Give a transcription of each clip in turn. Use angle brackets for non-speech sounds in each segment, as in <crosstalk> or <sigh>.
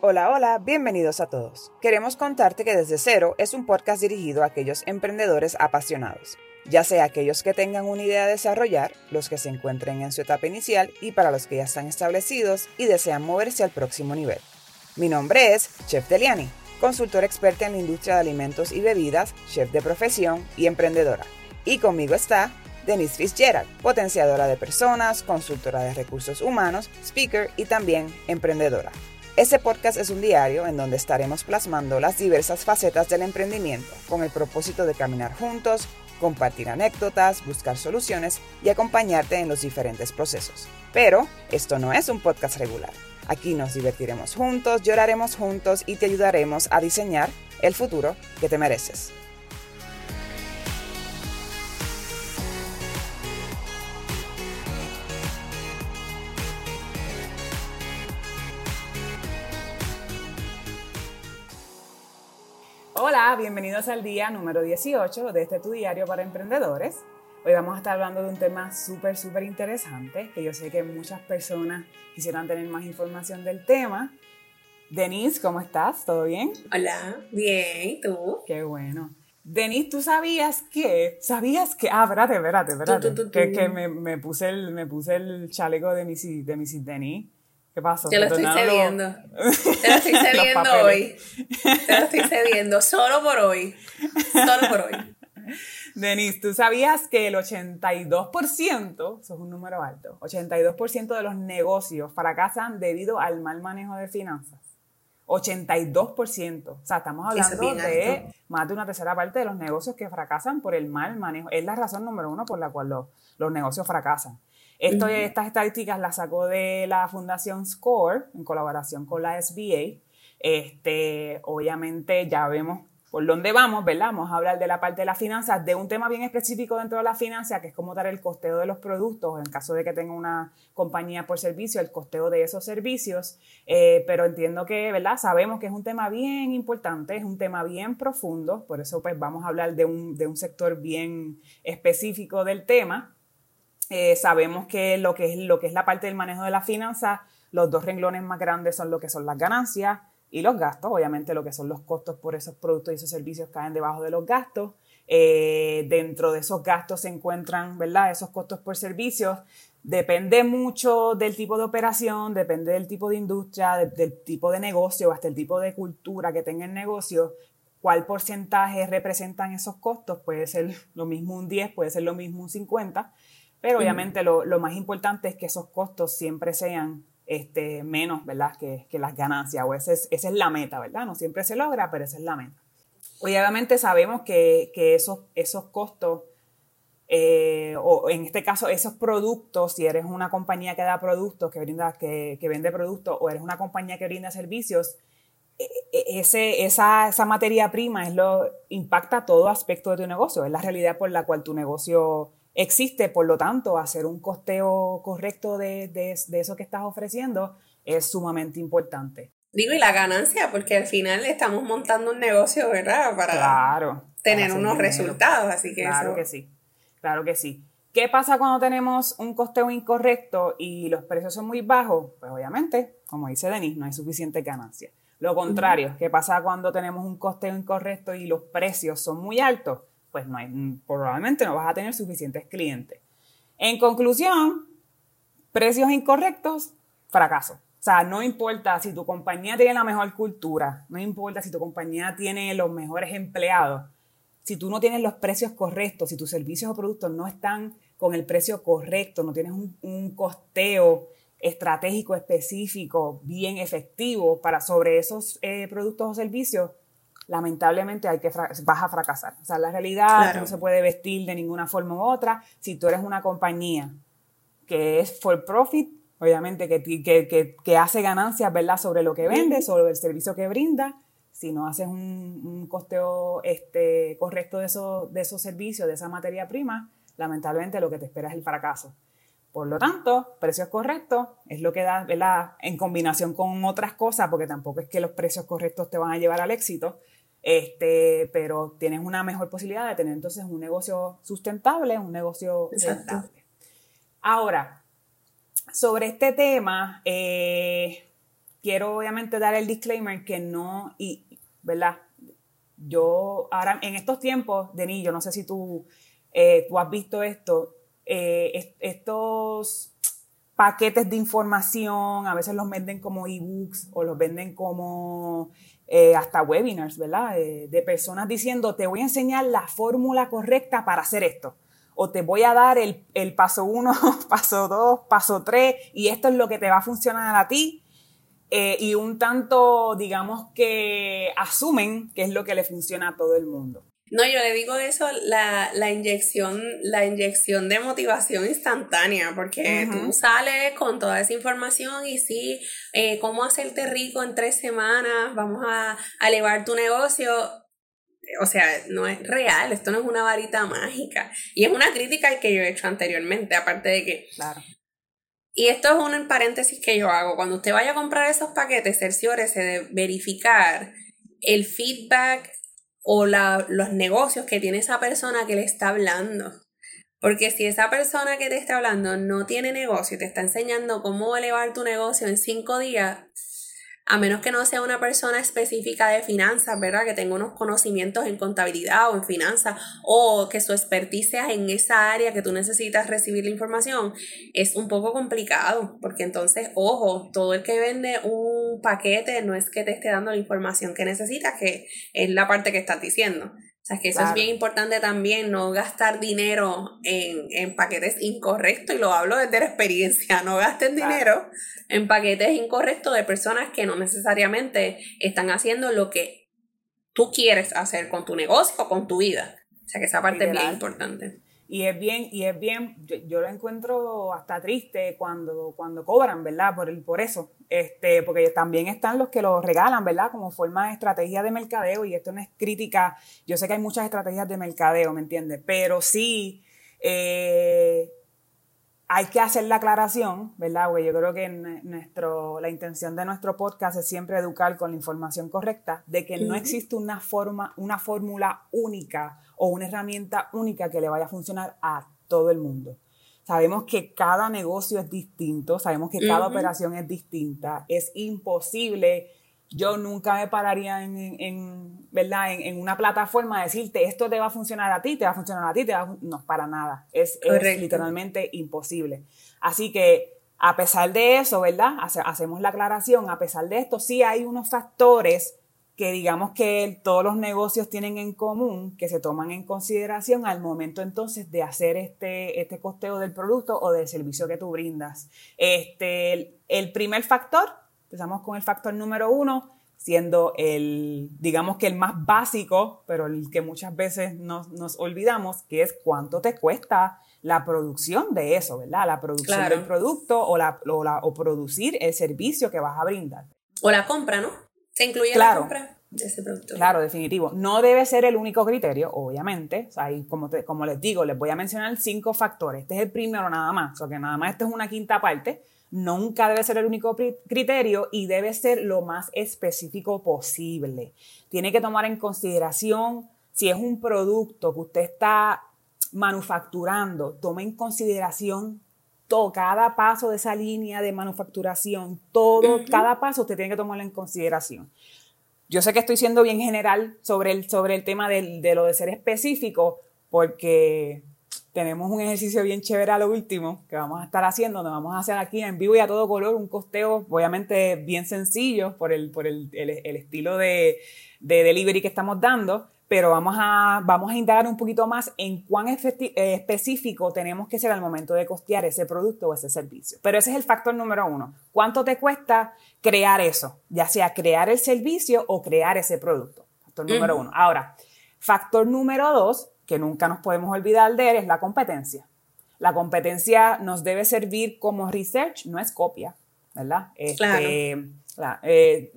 Hola, hola, bienvenidos a todos. Queremos contarte que Desde Cero es un podcast dirigido a aquellos emprendedores apasionados, ya sea aquellos que tengan una idea a desarrollar, los que se encuentren en su etapa inicial y para los que ya están establecidos y desean moverse al próximo nivel. Mi nombre es Chef Deliani, consultora experta en la industria de alimentos y bebidas, chef de profesión y emprendedora. Y conmigo está Denise Fitzgerald, potenciadora de personas, consultora de recursos humanos, speaker y también emprendedora. Este podcast es un diario en donde estaremos plasmando las diversas facetas del emprendimiento con el propósito de caminar juntos, compartir anécdotas, buscar soluciones y acompañarte en los diferentes procesos. Pero esto no es un podcast regular. Aquí nos divertiremos juntos, lloraremos juntos y te ayudaremos a diseñar el futuro que te mereces. Hola, bienvenidos al día número 18 de este Tu Diario para Emprendedores. Hoy vamos a estar hablando de un tema súper, súper interesante, que yo sé que muchas personas quisieran tener más información del tema. Denise, ¿cómo estás? ¿Todo bien? Hola, bien, ¿y tú? Qué bueno. Denise, ¿tú sabías que? ¿Sabías que? Ah, espérate, espérate, espérate. Tú, tú, tú, que, que me, me puse el, me puse el chaleco de Missy, de Missy Denise. ¿Qué pasó? <laughs> Te lo estoy cediendo. Te lo estoy cediendo hoy. Te lo estoy cediendo, solo por hoy. Solo por hoy. Denise, ¿tú sabías que el 82%, eso es un número alto, 82% de los negocios fracasan debido al mal manejo de finanzas? 82%. O sea, estamos hablando de más de una tercera parte de los negocios que fracasan por el mal manejo. Es la razón número uno por la cual los, los negocios fracasan. Esto, Ujú. Estas estadísticas las sacó de la Fundación SCORE en colaboración con la SBA. Este, obviamente ya vemos por dónde vamos, ¿verdad? Vamos a hablar de la parte de las finanzas, de un tema bien específico dentro de la finanza, que es cómo dar el costeo de los productos, en caso de que tenga una compañía por servicio, el costeo de esos servicios. Eh, pero entiendo que, ¿verdad? Sabemos que es un tema bien importante, es un tema bien profundo, por eso pues vamos a hablar de un, de un sector bien específico del tema. Eh, sabemos que lo, que es lo que es la parte del manejo de la finanza, los dos renglones más grandes son lo que son las ganancias y los gastos. Obviamente lo que son los costos por esos productos y esos servicios caen debajo de los gastos. Eh, dentro de esos gastos se encuentran, ¿verdad? Esos costos por servicios. Depende mucho del tipo de operación, depende del tipo de industria, de- del tipo de negocio, hasta el tipo de cultura que tenga el negocio, cuál porcentaje representan esos costos. Puede ser lo mismo un 10, puede ser lo mismo un 50, pero obviamente lo, lo más importante es que esos costos siempre sean este, menos, ¿verdad? Que, que las ganancias, o esa es, esa es la meta, ¿verdad? No siempre se logra, pero esa es la meta. Obviamente sabemos que, que esos, esos costos, eh, o en este caso esos productos, si eres una compañía que da productos, que, brinda, que, que vende productos, o eres una compañía que brinda servicios, e- e- ese, esa, esa materia prima es lo, impacta todo aspecto de tu negocio, es la realidad por la cual tu negocio existe, por lo tanto, hacer un costeo correcto de, de, de eso que estás ofreciendo es sumamente importante. Digo, y la ganancia, porque al final estamos montando un negocio, ¿verdad? Para Claro. tener para unos dinero. resultados, así que Claro eso. que sí, claro que sí. ¿Qué pasa cuando tenemos un costeo incorrecto y los precios son muy bajos? Pues obviamente, como dice Denis, no hay suficiente ganancia. Lo contrario, ¿qué pasa cuando tenemos un costeo incorrecto y los precios son muy altos? Pues no hay, probablemente no vas a tener suficientes clientes. En conclusión, precios incorrectos, fracaso. O sea, no importa si tu compañía tiene la mejor cultura, no importa si tu compañía tiene los mejores empleados, si tú no tienes los precios correctos, si tus servicios o productos no están con el precio correcto, no tienes un, un costeo estratégico específico, bien efectivo para sobre esos eh, productos o servicios, lamentablemente hay que vas a fracasar. O sea, la realidad Claro. no se puede vestir de ninguna forma u otra. Si tú eres una compañía que es for profit, obviamente que, que, que, que hace ganancias, ¿verdad? Sobre lo que vende, sobre el servicio que brinda. Si no haces un, un costeo este, correcto de, esos de esos servicios, de esa materia prima, lamentablemente lo que te espera es el fracaso. Por lo tanto, precios correctos es lo que da, ¿verdad? En combinación con otras cosas, porque tampoco es que los precios correctos te van a llevar al éxito, este, pero tienes una mejor posibilidad de tener entonces un negocio sustentable, un negocio Exacto. rentable. Ahora, sobre este tema, eh, quiero obviamente dar el disclaimer que no, y, ¿verdad? Yo ahora, en estos tiempos, Denis, yo no sé si tú, eh, tú has visto esto, eh, estos paquetes de información, a veces los venden como ebooks o los venden como eh, hasta webinars, ¿verdad? de personas diciendo, te voy a enseñar la fórmula correcta para hacer esto. O te voy a dar el, el paso uno, <laughs> paso dos, paso tres, y esto es lo que te va a funcionar a ti eh, y un tanto, digamos que asumen que es lo que le funciona a todo el mundo. No, yo le digo eso, la, la inyección, la inyección de motivación instantánea, porque tú sales con toda esa información y sí, eh, cómo hacerte rico en tres semanas, vamos a, a elevar tu negocio, o sea, no es real, esto no es una varita mágica. Y es una crítica que yo he hecho anteriormente, aparte de que claro. Y esto es un paréntesis que yo hago. Cuando usted vaya a comprar esos paquetes, cerciórese de verificar el feedback o los negocios que tiene esa persona que le está hablando. Porque si esa persona que te está hablando no tiene negocio y te está enseñando cómo elevar tu negocio en cinco días, a menos que no sea una persona específica de finanzas, ¿verdad? Que tenga unos conocimientos en contabilidad o en finanzas o que su expertise sea en esa área que tú necesitas recibir la información, es un poco complicado, porque entonces, ojo, todo el que vende un paquete no es que te esté dando la información que necesitas, que es la parte que estás diciendo. O sea, que eso es bien importante también, no gastar dinero en, paquetes incorrectos, y lo hablo desde la experiencia, no gasten dinero en paquetes incorrectos de personas que no necesariamente están haciendo lo que tú quieres hacer con tu negocio o con tu vida. O sea, que esa parte es bien importante. Y es bien, y es bien, yo, lo encuentro hasta triste cuando, cuando cobran, ¿verdad? Por, el, por eso. Este, porque también están los que lo regalan, ¿verdad? Como forma de estrategia de mercadeo, y esto no es crítica. Yo sé que hay muchas estrategias de mercadeo, ¿me entiendes? Pero sí, eh, hay que hacer la aclaración, ¿verdad? Porque yo creo que nuestro, la intención de nuestro podcast es siempre educar con la información correcta, de que no existe una forma, una fórmula única o una herramienta única que le vaya a funcionar a todo el mundo. Sabemos que cada negocio es distinto, sabemos que cada operación es distinta. Es imposible, yo nunca me pararía en, ¿verdad? En, una plataforma a decirte esto te va a funcionar a ti, te va a funcionar a ti, te va a no, para nada. Es, es literalmente imposible. Así que a pesar de eso, ¿verdad? hacemos la aclaración, a pesar de esto, sí hay unos factores que digamos que todos los negocios tienen en común, que se toman en consideración al momento entonces de hacer este, este costeo del producto o del servicio que tú brindas. Este, el, primer factor, empezamos con el factor número uno, siendo el, digamos que el más básico, pero el que muchas veces nos, olvidamos, que es cuánto te cuesta la producción de eso, ¿verdad? La producción del producto o, la, o, la, o producir el servicio que vas a brindar. O la compra, ¿no? ¿Se incluye la compra de ese producto? Claro, definitivo. No debe ser el único criterio, obviamente. O sea, como, como les digo, les voy a mencionar cinco factores. Este es el primero nada más. O sea, que nada más esto es una quinta parte. Nunca debe ser el único criterio y debe ser lo más específico posible. Tiene que tomar en consideración si es un producto que usted está manufacturando, tome en consideración todo, cada paso de esa línea de manufacturación, todo, cada paso usted tiene que tomarlo en consideración. Yo sé que estoy siendo bien general sobre el, sobre el tema de, de lo de ser específico, porque tenemos un ejercicio bien chévere a lo último que vamos a estar haciendo, donde vamos a hacer aquí en vivo y a todo color un costeo, obviamente bien sencillo por el, por el, el, estilo de, de delivery que estamos dando, pero vamos a, vamos a indagar un poquito más en cuán eh, específico tenemos que ser al momento de costear ese producto o ese servicio. Pero ese es el factor número uno. ¿Cuánto te cuesta crear eso? Ya sea crear el servicio o crear ese producto. Factor número uno. Ahora, factor número dos, que nunca nos podemos olvidar de él, es la competencia. La competencia nos debe servir como research, no es copia, ¿verdad? Este, eh,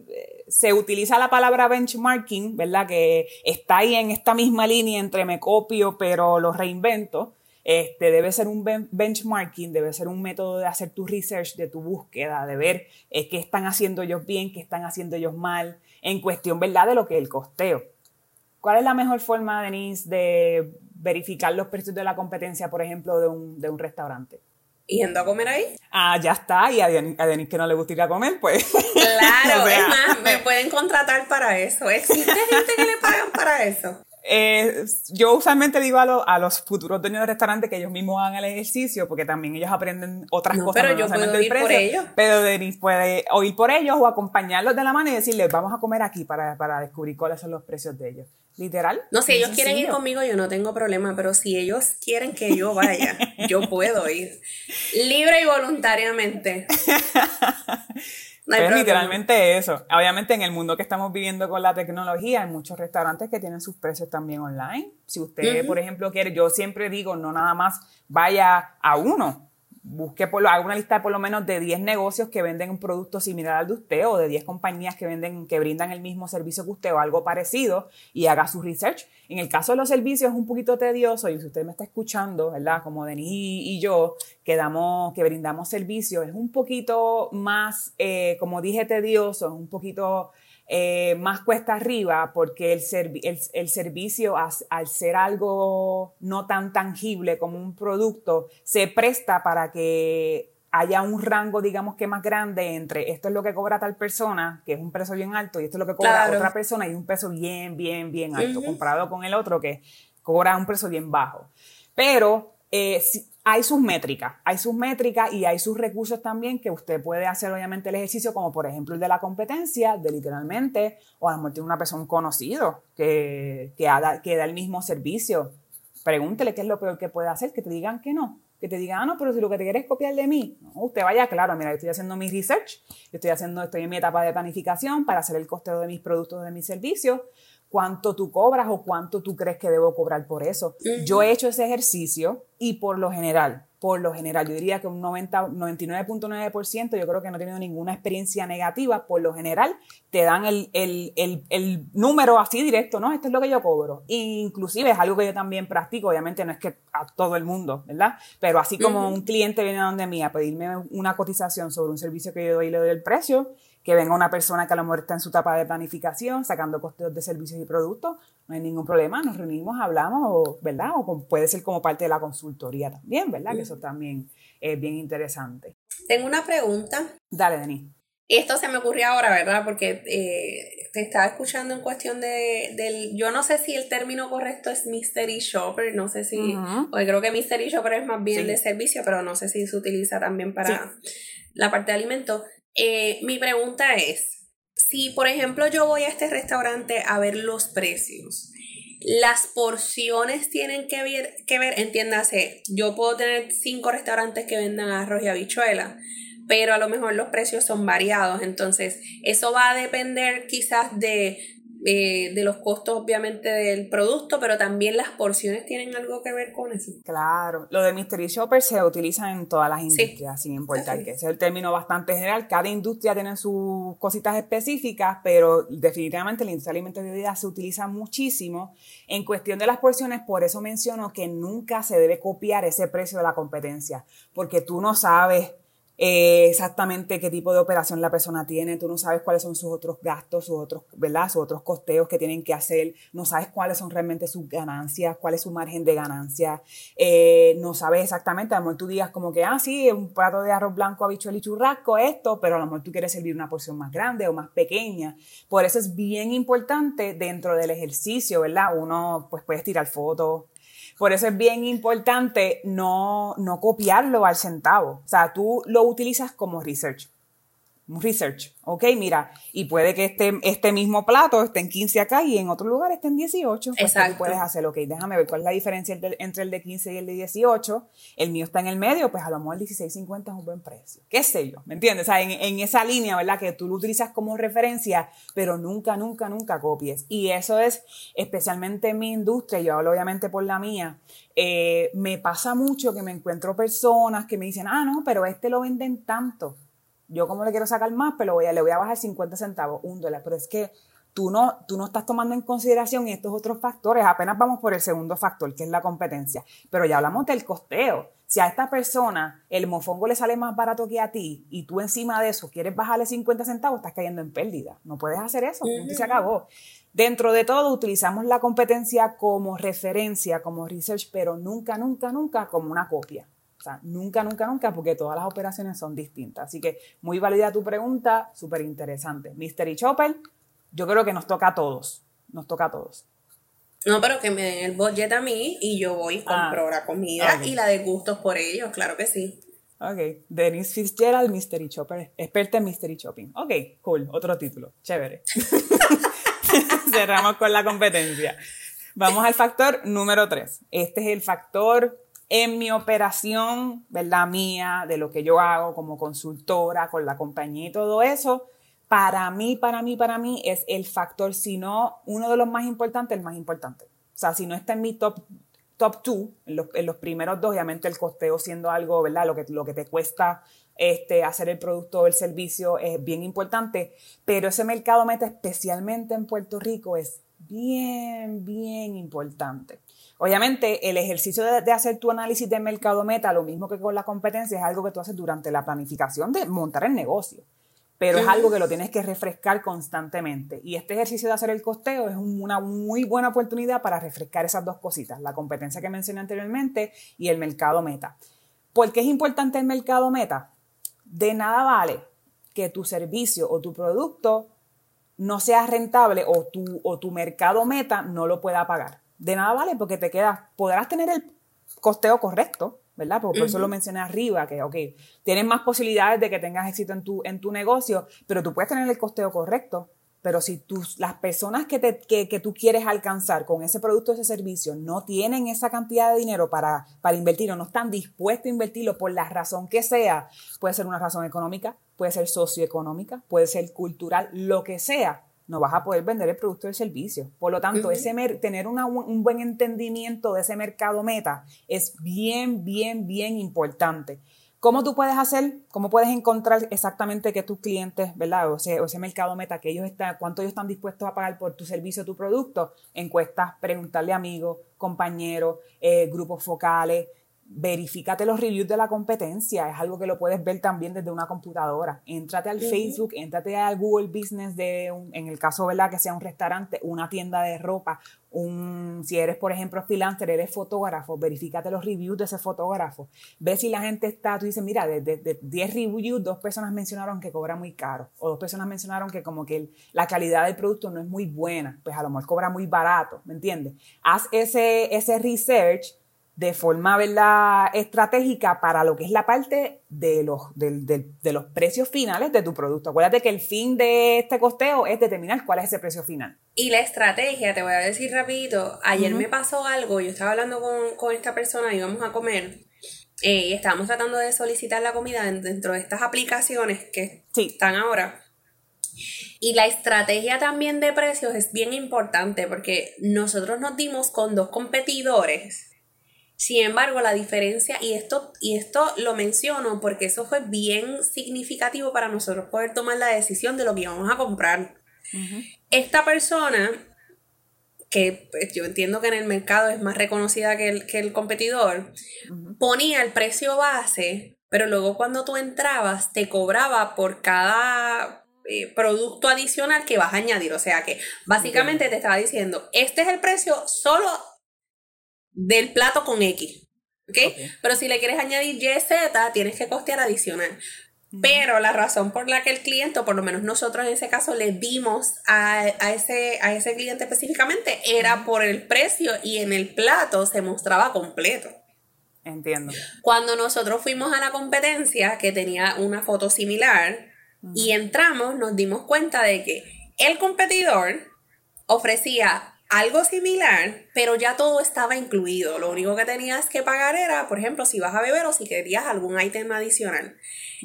se utiliza la palabra benchmarking, ¿verdad? Que está ahí en esta misma línea entre me copio pero lo reinvento. Este, debe ser un benchmarking, debe ser un método de hacer tu research, de tu búsqueda, de ver eh, qué están haciendo ellos bien, qué están haciendo ellos mal, en cuestión, ¿verdad?, de lo que es el costeo. ¿Cuál es la mejor forma, Denise, de verificar los precios de la competencia, por ejemplo, de un, de un restaurante? Yendo a comer ahí. Ah, ya está. Y a Denis, que no le gusta ir a comer, pues. <laughs> Claro, es más, me pueden contratar para eso. ¿Existe gente que le pagan para eso? Eh, yo usualmente digo a, los futuros dueños de restaurantes que ellos mismos hagan el ejercicio porque también ellos aprenden otras cosas. Pero yo puedo ir por ellos. Pero Denis puede o ir por ellos o acompañarlos de la mano y decirles, vamos a comer aquí para, para descubrir cuáles son los precios de ellos. Literal. No, si ellos quieren ir conmigo, yo no tengo problema, pero si ellos quieren que yo vaya, yo puedo ir. <laughs> Libre y voluntariamente. <laughs> es literalmente eso. Obviamente en el mundo que estamos viviendo con la tecnología hay muchos restaurantes que tienen sus precios también online. Si usted, por ejemplo, quiere, yo siempre digo, no nada más vaya a uno, busque por haga una lista de por lo menos de 10 negocios que venden un producto similar al de usted o de 10 compañías que venden, que brindan el mismo servicio que usted o algo parecido y haga su research. En el caso de los servicios es un poquito tedioso y si usted me está escuchando, ¿verdad? Como Denis y, yo, que, damos, que brindamos servicios, es un poquito más, eh, como dije, tedioso, es un poquito eh, más cuesta arriba porque el, el, servicio, al ser algo no tan tangible como un producto, se presta para que haya un rango, digamos que más grande entre esto es lo que cobra tal persona, que es un precio bien alto, y esto es lo que cobra otra persona, y un peso bien, bien, bien alto, comparado con el otro que cobra un precio bien bajo. Pero eh, hay sus métricas, hay sus métricas y hay sus recursos también que usted puede hacer obviamente el ejercicio, como por ejemplo el de la competencia, de literalmente, o a lo mejor tiene una persona conocido que, que, que da el mismo servicio. Pregúntele qué es lo peor que puede hacer, que te digan que no, que te digan, ah, no, pero si lo que te quieres es copiar de mí, usted vaya, claro, mira, yo estoy haciendo mi research, yo estoy haciendo, estoy en mi etapa de planificación para hacer el costeo de mis productos, de mis servicios, cuánto tú cobras o cuánto tú crees que debo cobrar por eso. Yo he hecho ese ejercicio y por lo general, por lo general, yo diría que un 99.9% yo creo que no he tenido ninguna experiencia negativa, por lo general te dan el, el, el, el, número así directo, ¿no? Esto es lo que yo cobro. inclusive es algo que yo también practico, obviamente no es que a todo el mundo, ¿verdad? Pero así como un cliente viene a donde mí a pedirme una cotización sobre un servicio que yo doy y le doy el precio, que venga una persona que a lo mejor está en su etapa de planificación, sacando costeos de servicios y productos, no hay ningún problema, nos reunimos, hablamos, ¿verdad? O puede ser como parte de la consultoría también, ¿verdad? Que eso también es bien interesante. Tengo una pregunta. Dale, Denis. Esto se me ocurrió ahora, ¿verdad? Porque eh, te estaba escuchando en cuestión de, del... Yo no sé si el término correcto es mystery shopper, no sé si... Porque creo que mystery shopper es más bien de servicio, pero no sé si se utiliza también para la parte de alimentos. Eh, mi pregunta es, si por ejemplo yo voy a este restaurante a ver los precios, las porciones tienen que ver, que ver, entiéndase, yo puedo tener cinco restaurantes que vendan arroz y habichuela, pero a lo mejor los precios son variados, entonces eso va a depender quizás de eh, de los costos obviamente del producto, pero también las porciones tienen algo que ver con eso. Claro, lo de Mystery Shopper se utiliza en todas las industrias, sin importar que ese es el término bastante general. Cada industria tiene sus cositas específicas, pero definitivamente la industria alimentaria se utiliza muchísimo. En cuestión de las porciones, por eso menciono que nunca se debe copiar ese precio de la competencia, porque tú no sabes eh, exactamente qué tipo de operación la persona tiene, tú no sabes cuáles son sus otros gastos, sus otros, ¿verdad? Sus otros costeos que tienen que hacer, no sabes cuáles son realmente sus ganancias, cuál es su margen de ganancia, eh, no sabes exactamente, a lo mejor tú digas como que, ah, sí, un plato de arroz blanco, habichuel y churrasco, esto, pero a lo mejor tú quieres servir una porción más grande o más pequeña. Por eso es bien importante dentro del ejercicio, ¿verdad? Uno pues puede tirar fotos, por eso es bien importante no, no copiarlo al centavo. O sea, tú lo utilizas como research research, ok, mira, y puede que este, este mismo plato esté en 15 acá y en otro lugar esté en 18. Pues Exacto. puedes hacer, ok, déjame ver cuál es la diferencia entre el de 15 y el de 18. El mío está en el medio, pues a lo mejor el 16.50 es un buen precio. ¿Qué sé yo? ¿Me entiendes? O sea, en, en, esa línea, ¿verdad? Que tú lo utilizas como referencia, pero nunca, nunca, nunca copies. Y eso es especialmente en mi industria, yo hablo obviamente por la mía. Eh, me pasa mucho que me encuentro personas que me dicen, ah, no, pero este lo venden tanto yo como le quiero sacar más, pero voy a, le voy a bajar 50 centavos, un dólar. Pero es que tú no, tú no estás tomando en consideración estos otros factores. Apenas vamos por el segundo factor, que es la competencia. Pero ya hablamos del costeo. Si a esta persona el mofongo le sale más barato que a ti y tú encima de eso quieres bajarle 50 centavos, estás cayendo en pérdida. No puedes hacer eso, punto se acabó. Dentro de todo, utilizamos la competencia como referencia, como research, pero nunca, nunca, nunca como una copia. O sea, nunca, nunca, nunca, porque todas las operaciones son distintas. Así que muy válida tu pregunta, súper interesante. Mystery Chopper, yo creo que nos toca a todos. Nos toca a todos. No, pero que me den el budget a mí y yo voy y compro ah, la comida y la de gustos por ellos, claro que sí. Ok, Denise Fitzgerald, Mystery Chopper, experta en Mystery Shopping. Ok, cool, otro título, chévere. <laughs> <laughs> Cerramos con la competencia. Vamos al factor número 3. Este es el factor en mi operación, ¿verdad? Mía, de lo que yo hago como consultora con la compañía y todo eso para mí, para mí, para mí es el factor, si no uno de los más importantes, el más importante. O sea, si no está en mi top top two, en los, primeros dos, obviamente el costeo siendo algo, ¿verdad? Lo que, lo que te cuesta este, hacer el producto o el servicio es bien importante, pero ese mercado meta, especialmente en Puerto Rico, es bien, bien importante. Obviamente, el ejercicio de, de, hacer tu análisis de mercado meta, lo mismo que con la competencia, es algo que tú haces durante la planificación de montar el negocio pero es algo que lo tienes que refrescar constantemente. Y este ejercicio de hacer el costeo es una muy buena oportunidad para refrescar esas dos cositas, la competencia que mencioné anteriormente y el mercado meta. ¿Por qué es importante el mercado meta? De nada vale que tu servicio o tu producto no sea rentable o tu, o tu mercado meta no lo pueda pagar. De nada vale porque te quedas, podrás tener el costeo correcto, ¿verdad? Por, eso lo mencioné arriba, que, ok, tienes más posibilidades de que tengas éxito en tu, en tu negocio, pero tú puedes tener el costeo correcto, pero si tus, las personas que, te, que, que, tú quieres alcanzar con ese producto o ese servicio no tienen esa cantidad de dinero para, para invertir o no están dispuestos a invertirlo por la razón que sea, puede ser una razón económica, puede ser socioeconómica, puede ser cultural, lo que sea, no vas a poder vender el producto o el servicio. Por lo tanto, ese tener un buen entendimiento de ese mercado meta es bien, bien, bien importante. ¿Cómo tú puedes hacer, cómo puedes encontrar exactamente que tus clientes, ¿verdad? O ese, ese mercado meta, que ellos están, cuánto ellos están dispuestos a pagar por tu servicio, tu producto? Encuestas, preguntarle a amigos, compañeros, eh, grupos focales, verifícate los reviews de la competencia, es algo que lo puedes ver también desde una computadora. Entrate al Facebook, entrate al Google Business de, un, en el caso, ¿verdad? Que sea un restaurante, una tienda de ropa, un, si eres, por ejemplo, freelancer, eres fotógrafo, verifícate los reviews de ese fotógrafo. Ve si la gente está, tú dices, mira, de, 10 reviews, dos personas mencionaron que cobra muy caro, o dos personas mencionaron que como que la calidad del producto no es muy buena, pues a lo mejor cobra muy barato, ¿me entiendes? Haz ese, ese research de forma ¿verdad? estratégica para lo que es la parte de los, de, los precios finales de tu producto. Acuérdate que el fin de este costeo es determinar cuál es ese precio final. Y la estrategia, te voy a decir rapidito, ayer me pasó algo, yo estaba hablando con, esta persona, íbamos a comer, eh, y estábamos tratando de solicitar la comida dentro de estas aplicaciones que están ahora. Y la estrategia también de precios es bien importante porque nosotros nos dimos con dos competidores sin embargo, la diferencia, y esto, y esto lo menciono porque eso fue bien significativo para nosotros poder tomar la decisión de lo que íbamos a comprar. Esta persona, que pues, yo entiendo que en el mercado es más reconocida que el, que el competidor, ponía el precio base, pero luego cuando tú entrabas te cobraba por cada eh, producto adicional que vas a añadir. O sea que básicamente te estaba diciendo, este es el precio solo del plato con X. ¿okay? Pero si le quieres añadir Y, Z, tienes que costear adicional. Pero la razón por la que el cliente, o por lo menos nosotros en ese caso, le dimos a, ese, a ese cliente específicamente, era por el precio y en el plato se mostraba completo. Entiendo. Cuando nosotros fuimos a la competencia, que tenía una foto similar, y entramos, nos dimos cuenta de que el competidor ofrecía algo similar, pero ya todo estaba incluido. Lo único que tenías que pagar era, por ejemplo, si vas a beber o si querías algún ítem adicional.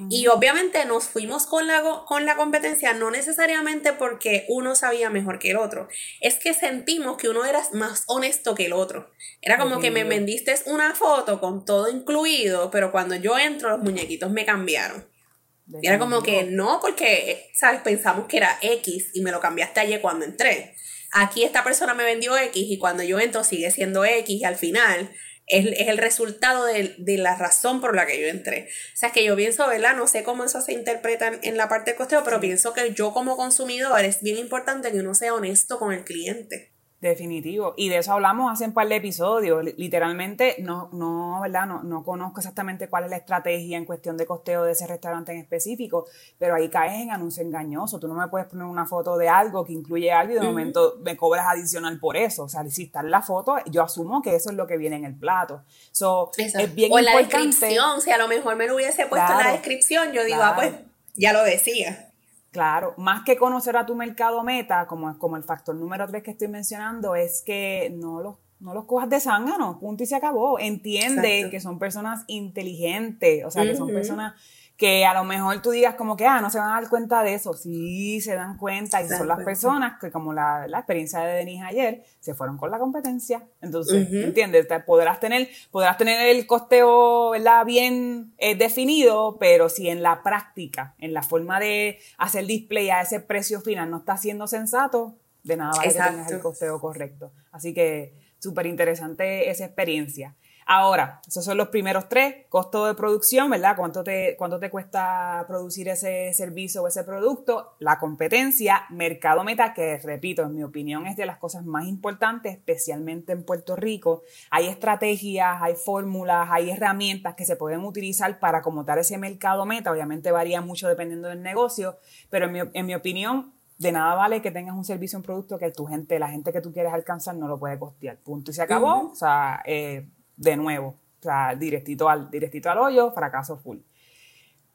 Y obviamente nos fuimos con la, con la competencia, no necesariamente porque uno sabía mejor que el otro, es que sentimos que uno era más honesto que el otro. Era como que me vendiste una foto con todo incluido, pero cuando yo entro los muñequitos me cambiaron. Y era como que no, porque, ¿sabes? Pensamos que era X y me lo cambiaste ayer cuando entré aquí esta persona me vendió X y cuando yo entro sigue siendo X y al final es, el resultado de, la razón por la que yo entré. O sea, que yo pienso, ¿verdad? No sé cómo eso se interpreta en, la parte de costeo, pero pienso que yo como consumidor es bien importante que uno sea honesto con el cliente. Definitivo. Y de eso hablamos hace un par de episodios. Literalmente, no, no, ¿verdad? No, no conozco exactamente cuál es la estrategia en cuestión de costeo de ese restaurante en específico, pero ahí caes en anuncio engañoso. Tú no me puedes poner una foto de algo que incluye algo y de momento me cobras adicional por eso. O sea, si está en la foto, yo asumo que eso es lo que viene en el plato. So, es bien o en la descripción, si a lo mejor me lo hubiese puesto en la descripción, yo digo, ah, pues ya lo decía. Claro, más que conocer a tu mercado meta, como, como el factor número tres que estoy mencionando, es que no los, no los cojas de zángano, punto y se acabó. Entiende que son personas inteligentes, o sea, que son personas que a lo mejor tú digas como que, ah, no se van a dar cuenta de eso. Sí, se dan cuenta y son las personas que, como la, la, experiencia de Denise ayer, se fueron con la competencia. Entonces, ¿entiendes? Podrás tener, podrás tener el costeo, ¿verdad? Bien eh, definido, pero si en la práctica, en la forma de hacer display a ese precio final no está siendo sensato, de nada vale que tengas el costeo correcto. Así que súper interesante esa experiencia. Ahora, esos son los primeros tres, costo de producción, ¿verdad? ¿Cuánto te, cuánto te cuesta producir ese servicio o ese producto? La competencia, mercado meta, que repito, en mi opinión es de las cosas más importantes, especialmente en Puerto Rico. Hay estrategias, hay fórmulas, hay herramientas que se pueden utilizar para acomotar ese mercado meta. Obviamente varía mucho dependiendo del negocio, pero en mi, en mi opinión, de nada vale que tengas un servicio, un producto que tu gente, la gente que tú quieres alcanzar no lo puede costear. Punto. Y se acabó. O sea, eh, de nuevo. O sea, directito al, directito al hoyo, fracaso full.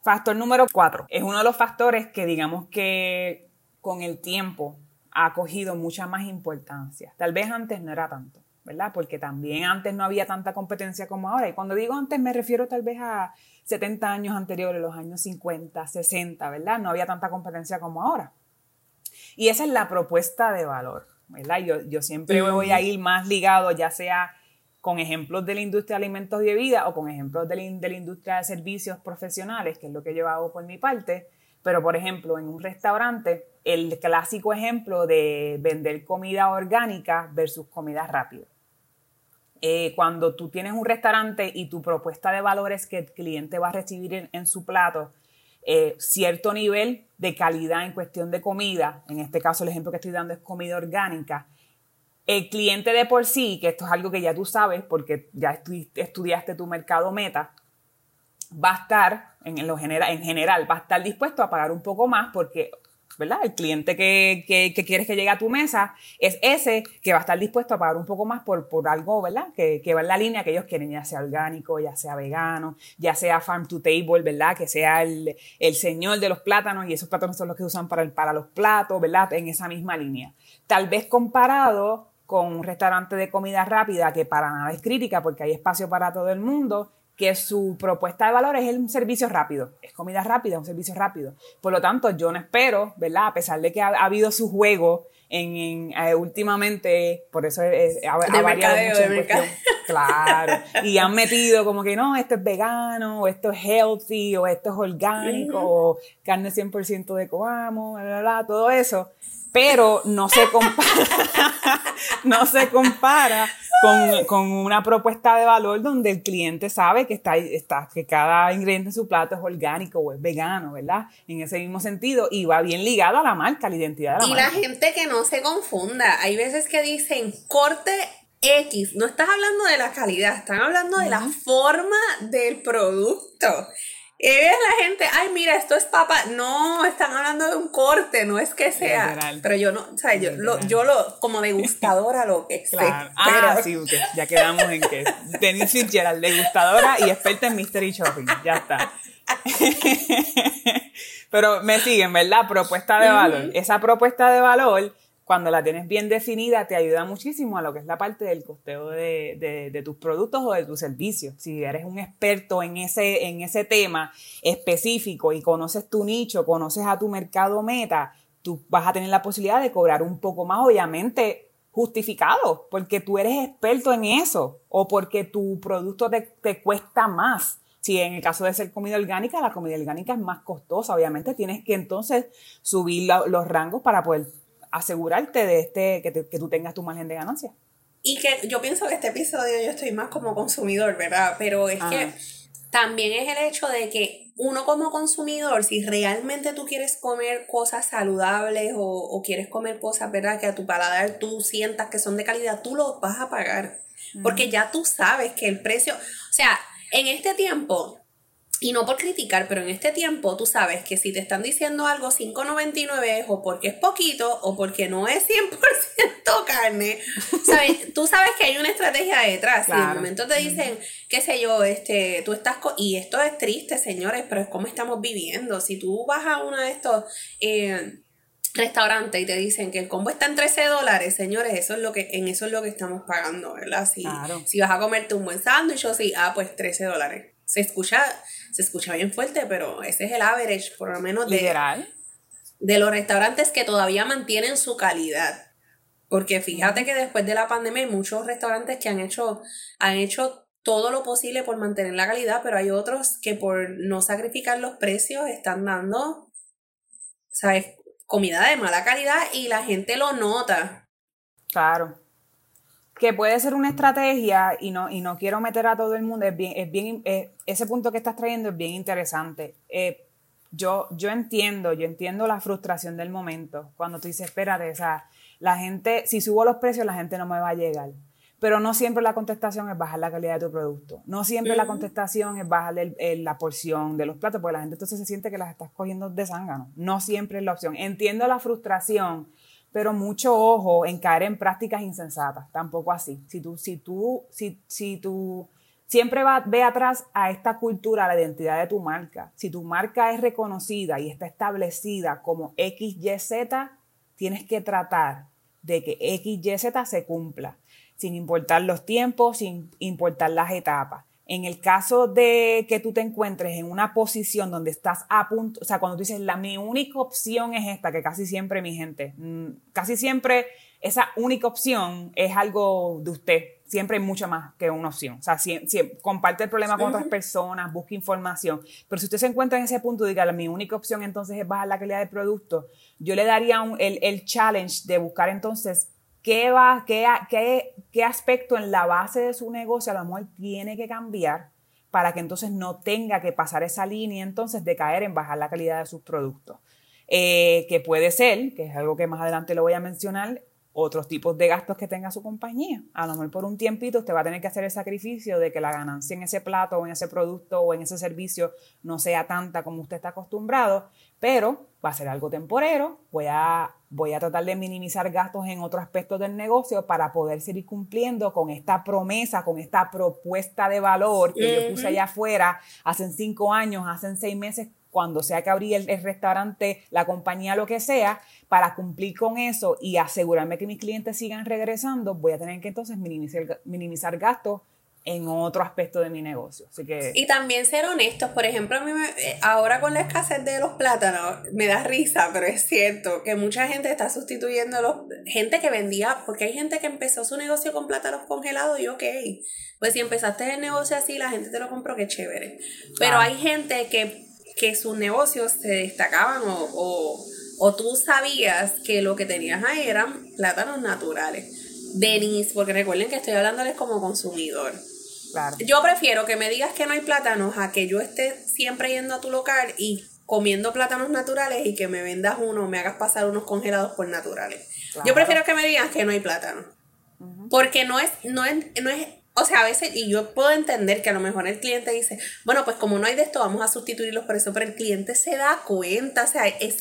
Factor número cuatro. Es uno de los factores que digamos que con el tiempo ha cogido mucha más importancia. Tal vez antes no era tanto, ¿verdad? Porque también antes no había tanta competencia como ahora. Y cuando digo antes me refiero tal vez a 70 años anteriores, los años 50, 60, ¿verdad? No había tanta competencia como ahora. Y esa es la propuesta de valor, ¿verdad? Yo, yo siempre voy a ir más ligado, ya sea con ejemplos de la industria de alimentos y bebidas o con ejemplos de la, industria de servicios profesionales, que es lo que yo hago por mi parte. Pero, por ejemplo, en un restaurante, el clásico ejemplo de vender comida orgánica versus comida rápida. Eh, cuando tú tienes un restaurante y tu propuesta de valor es que el cliente va a recibir en, su plato eh, cierto nivel de calidad en cuestión de comida, en este caso el ejemplo que estoy dando es comida orgánica, el cliente de por sí, que esto es algo que ya tú sabes porque ya estudiaste tu mercado meta, va a estar, en, lo general, en general, va a estar dispuesto a pagar un poco más porque, ¿verdad? El cliente que, que, quieres que llegue a tu mesa es ese que va a estar dispuesto a pagar un poco más por, por algo, ¿verdad? Que, que va en la línea que ellos quieren, ya sea orgánico, ya sea vegano, ya sea farm to table, ¿verdad? Que sea el, el señor de los plátanos y esos plátanos son los que usan para, para los platos, ¿verdad? En esa misma línea. Tal vez comparado con un restaurante de comida rápida que para nada es crítica porque hay espacio para todo el mundo, que su propuesta de valor es un servicio rápido. Es comida rápida, un servicio rápido. Por lo tanto, yo no espero, ¿verdad? A pesar de que ha, habido su juego en, eh, últimamente, por eso ha, variado mucho Claro. <laughs> Y han metido como que no, esto es vegano, o esto es healthy, o esto es orgánico, o carne 100% de coamo, bla, bla, todo eso. Pero no se compara, <laughs> no se compara con, una propuesta de valor donde el cliente sabe que, está, está, que cada ingrediente en su plato es orgánico o es vegano, ¿verdad? En ese mismo sentido, y va bien ligado a la marca, a la identidad de la y marca. Y la gente que no se confunda, hay veces que dicen corte X, no estás hablando de la calidad, están hablando de la forma del producto. Y ves la gente, ay, mira, esto es papa. No, están hablando de un corte, no es que sea. Pero yo no, o sea, yo lo, yo lo, como degustadora lo que <laughs> sé. Ah, sí, ya quedamos en que Denise Fitzgerald, degustadora y experta en Mystery Shopping. Ya está. <laughs> Pero me siguen, ¿verdad? Propuesta de valor. Esa propuesta de valor cuando la tienes bien definida, te ayuda muchísimo a lo que es la parte del costeo de, tus productos o de tus servicios. Si eres un experto en ese, en ese tema específico y conoces tu nicho, conoces a tu mercado meta, tú vas a tener la posibilidad de cobrar un poco más, obviamente justificado, porque tú eres experto en eso o porque tu producto te, cuesta más. Si en el caso de ser comida orgánica, la comida orgánica es más costosa, obviamente tienes que entonces subir los rangos para poder asegurarte de este, que, que tú tengas tu margen de ganancia. Y que yo pienso que este episodio yo estoy más como consumidor, ¿verdad? Pero es que también es el hecho de que uno como consumidor, si realmente tú quieres comer cosas saludables o, quieres comer cosas, ¿verdad? Que a tu paladar tú sientas que son de calidad, tú los vas a pagar. Porque ya tú sabes que el precio, o sea, en este tiempo, y no por criticar, pero en este tiempo tú sabes que si te están diciendo algo 5.99 es o porque es poquito o porque no es 100% <laughs> carne, ¿sabes? <laughs> tú sabes que hay una estrategia detrás. Y en el momento te dicen, qué sé yo, este, tú estás... y esto es triste, señores, pero es como estamos viviendo. Si tú vas a uno de estos... Eh, restaurantes y te dicen que el combo está en 13 dólares, señores, eso es lo que, en eso es lo que estamos pagando, ¿verdad? Si, si vas a comerte un buen sándwich o si, ah, pues 13 dólares. Se escucha, se escucha bien fuerte, pero ese es el average, por lo menos de, de los restaurantes que todavía mantienen su calidad. Porque fíjate que después de la pandemia hay muchos restaurantes que han hecho, han hecho todo lo posible por mantener la calidad, pero hay otros que por no sacrificar los precios están dando, ¿sabes? Comida de mala calidad y la gente lo nota. Claro que puede ser una estrategia y no, y no quiero meter a todo el mundo, es bien, es bien eh, ese punto que estás trayendo es bien interesante. Eh, yo, yo entiendo, yo entiendo la frustración del momento, cuando tú dices, espérate, o sea, la gente, si subo los precios, la gente no me va a llegar. Pero no siempre la contestación es bajar la calidad de tu producto. No siempre la contestación es bajar la porción de los platos, porque la gente entonces se siente que las estás cogiendo de zángano. No siempre es la opción. Entiendo la frustración pero mucho ojo en caer en prácticas insensatas, tampoco así. Si tú, si tú, si, si tú siempre va, ve atrás a esta cultura, a la identidad de tu marca. Si tu marca es reconocida y está establecida como XYZ, tienes que tratar de que XYZ se cumpla, sin importar los tiempos, sin importar las etapas. En el caso de que tú te encuentres en una posición donde estás a punto, o sea, cuando tú dices, la, mi única opción es esta, que casi siempre, mi gente, mm, casi siempre esa única opción es algo de usted. Siempre hay mucho más que una opción. O sea, si, comparte el problema con otras personas, busque información. Pero si usted se encuentra en ese punto, diga, mi única opción entonces es bajar la calidad del producto, yo le daría el, el challenge de buscar entonces qué, va, qué, qué, qué aspecto en la base de su negocio a lo mejor tiene que cambiar para que entonces no tenga que pasar esa línea entonces de caer en bajar la calidad de sus productos. Eh, que puede ser, que es algo que más adelante lo voy a mencionar, otros tipos de gastos que tenga su compañía. A lo mejor por un tiempito usted va a tener que hacer el sacrificio de que la ganancia en ese plato o en ese producto o en ese servicio no sea tanta como usted está acostumbrado, pero va a ser algo temporero. Voy a, voy a tratar de minimizar gastos en otros aspectos del negocio para poder seguir cumpliendo con esta promesa, con esta propuesta de valor que yo puse allá afuera hace cinco años, hace seis meses cuando sea que abrí el, restaurante, la compañía, lo que sea, para cumplir con eso y asegurarme que mis clientes sigan regresando, voy a tener que entonces minimizar, minimizar gastos en otro aspecto de mi negocio. Así que... Y también ser honestos. Por ejemplo, a mí eh, ahora con la escasez de los plátanos, me da risa, pero es cierto que mucha gente está sustituyendo los... Gente que vendía, porque hay gente que empezó su negocio con plátanos congelados y ok, pues si empezaste el negocio así, la gente te lo compró, qué chévere. Pero hay gente que que sus negocios se destacaban o, o, tú sabías que lo que tenías ahí eran plátanos naturales. Denis, porque recuerden que estoy hablándoles como consumidor. Yo prefiero que me digas que no hay plátanos a que yo esté siempre yendo a tu local y comiendo plátanos naturales y que me vendas uno, me hagas pasar unos congelados por naturales. Yo prefiero que me digas que no hay plátano. Porque no es, no es, no es o sea, a veces, y yo puedo entender que a lo mejor el cliente dice, bueno, pues como no hay de esto, vamos a sustituirlos por eso, pero el cliente se da cuenta, o sea, es...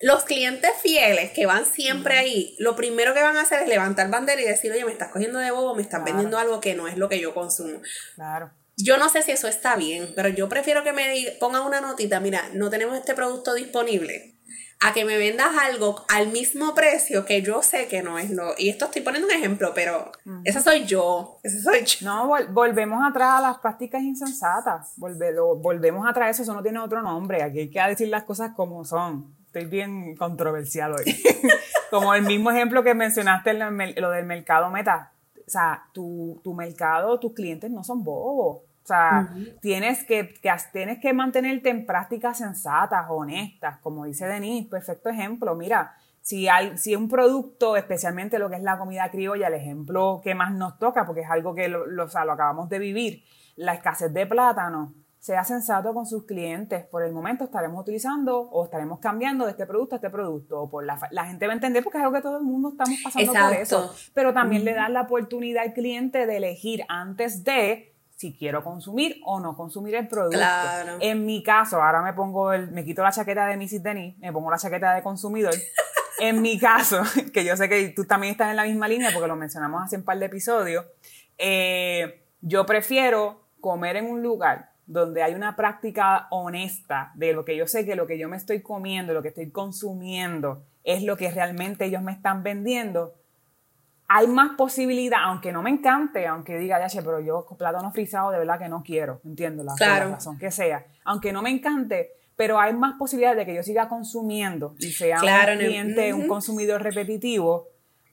Los clientes fieles que van siempre ahí, lo primero que van a hacer es levantar bandera y decir, oye, me estás cogiendo de bobo, me estás vendiendo algo que no es lo que yo consumo. Claro. Yo no sé si eso está bien, pero yo prefiero que me pongan una notita, mira, no tenemos este producto disponible a que me vendas algo al mismo precio que yo sé que no es lo. Y esto estoy poniendo un ejemplo, pero esa soy yo. Esa soy yo. No, volvemos atrás a las prácticas insensatas. volvemos atrás, eso, eso no tiene otro nombre. Aquí hay que decir las cosas como son. Estoy bien controversial hoy. <laughs> como el mismo ejemplo que mencionaste, lo del mercado meta. O sea, tu, tu mercado, tus clientes no son bobos o sea, tienes, que, tienes que mantenerte en prácticas sensatas, honestas, como dice Denise, perfecto ejemplo. Mira, si hay si un producto, especialmente lo que es la comida criolla, el ejemplo que más nos toca, porque es algo que lo, lo, acabamos de vivir, la escasez de plátano, sea sensato con sus clientes. Por el momento estaremos utilizando o estaremos cambiando de este producto a este producto. O por la, la gente va a entender porque es algo que todo el mundo estamos pasando por eso. Pero también le dan la oportunidad al cliente de elegir antes de si quiero consumir o no consumir el producto. Claro. En mi caso, ahora me pongo el, me quito la chaqueta de Mrs. Denis, me pongo la chaqueta de consumidor. <laughs> en mi caso, <laughs> que yo sé que tú también estás en la misma línea porque lo mencionamos hace un par de episodios, eh, yo prefiero comer en un lugar donde hay una práctica honesta de lo que yo sé que lo que yo me estoy comiendo, lo que estoy consumiendo, es lo que realmente ellos me están vendiendo, hay más posibilidad, aunque no me encante, aunque diga, ya, che, pero yo plátano frisado de verdad que no quiero, entiendo la, razón que sea, aunque no me encante, pero hay más posibilidad de que yo siga consumiendo y sea un cliente, un consumidor repetitivo,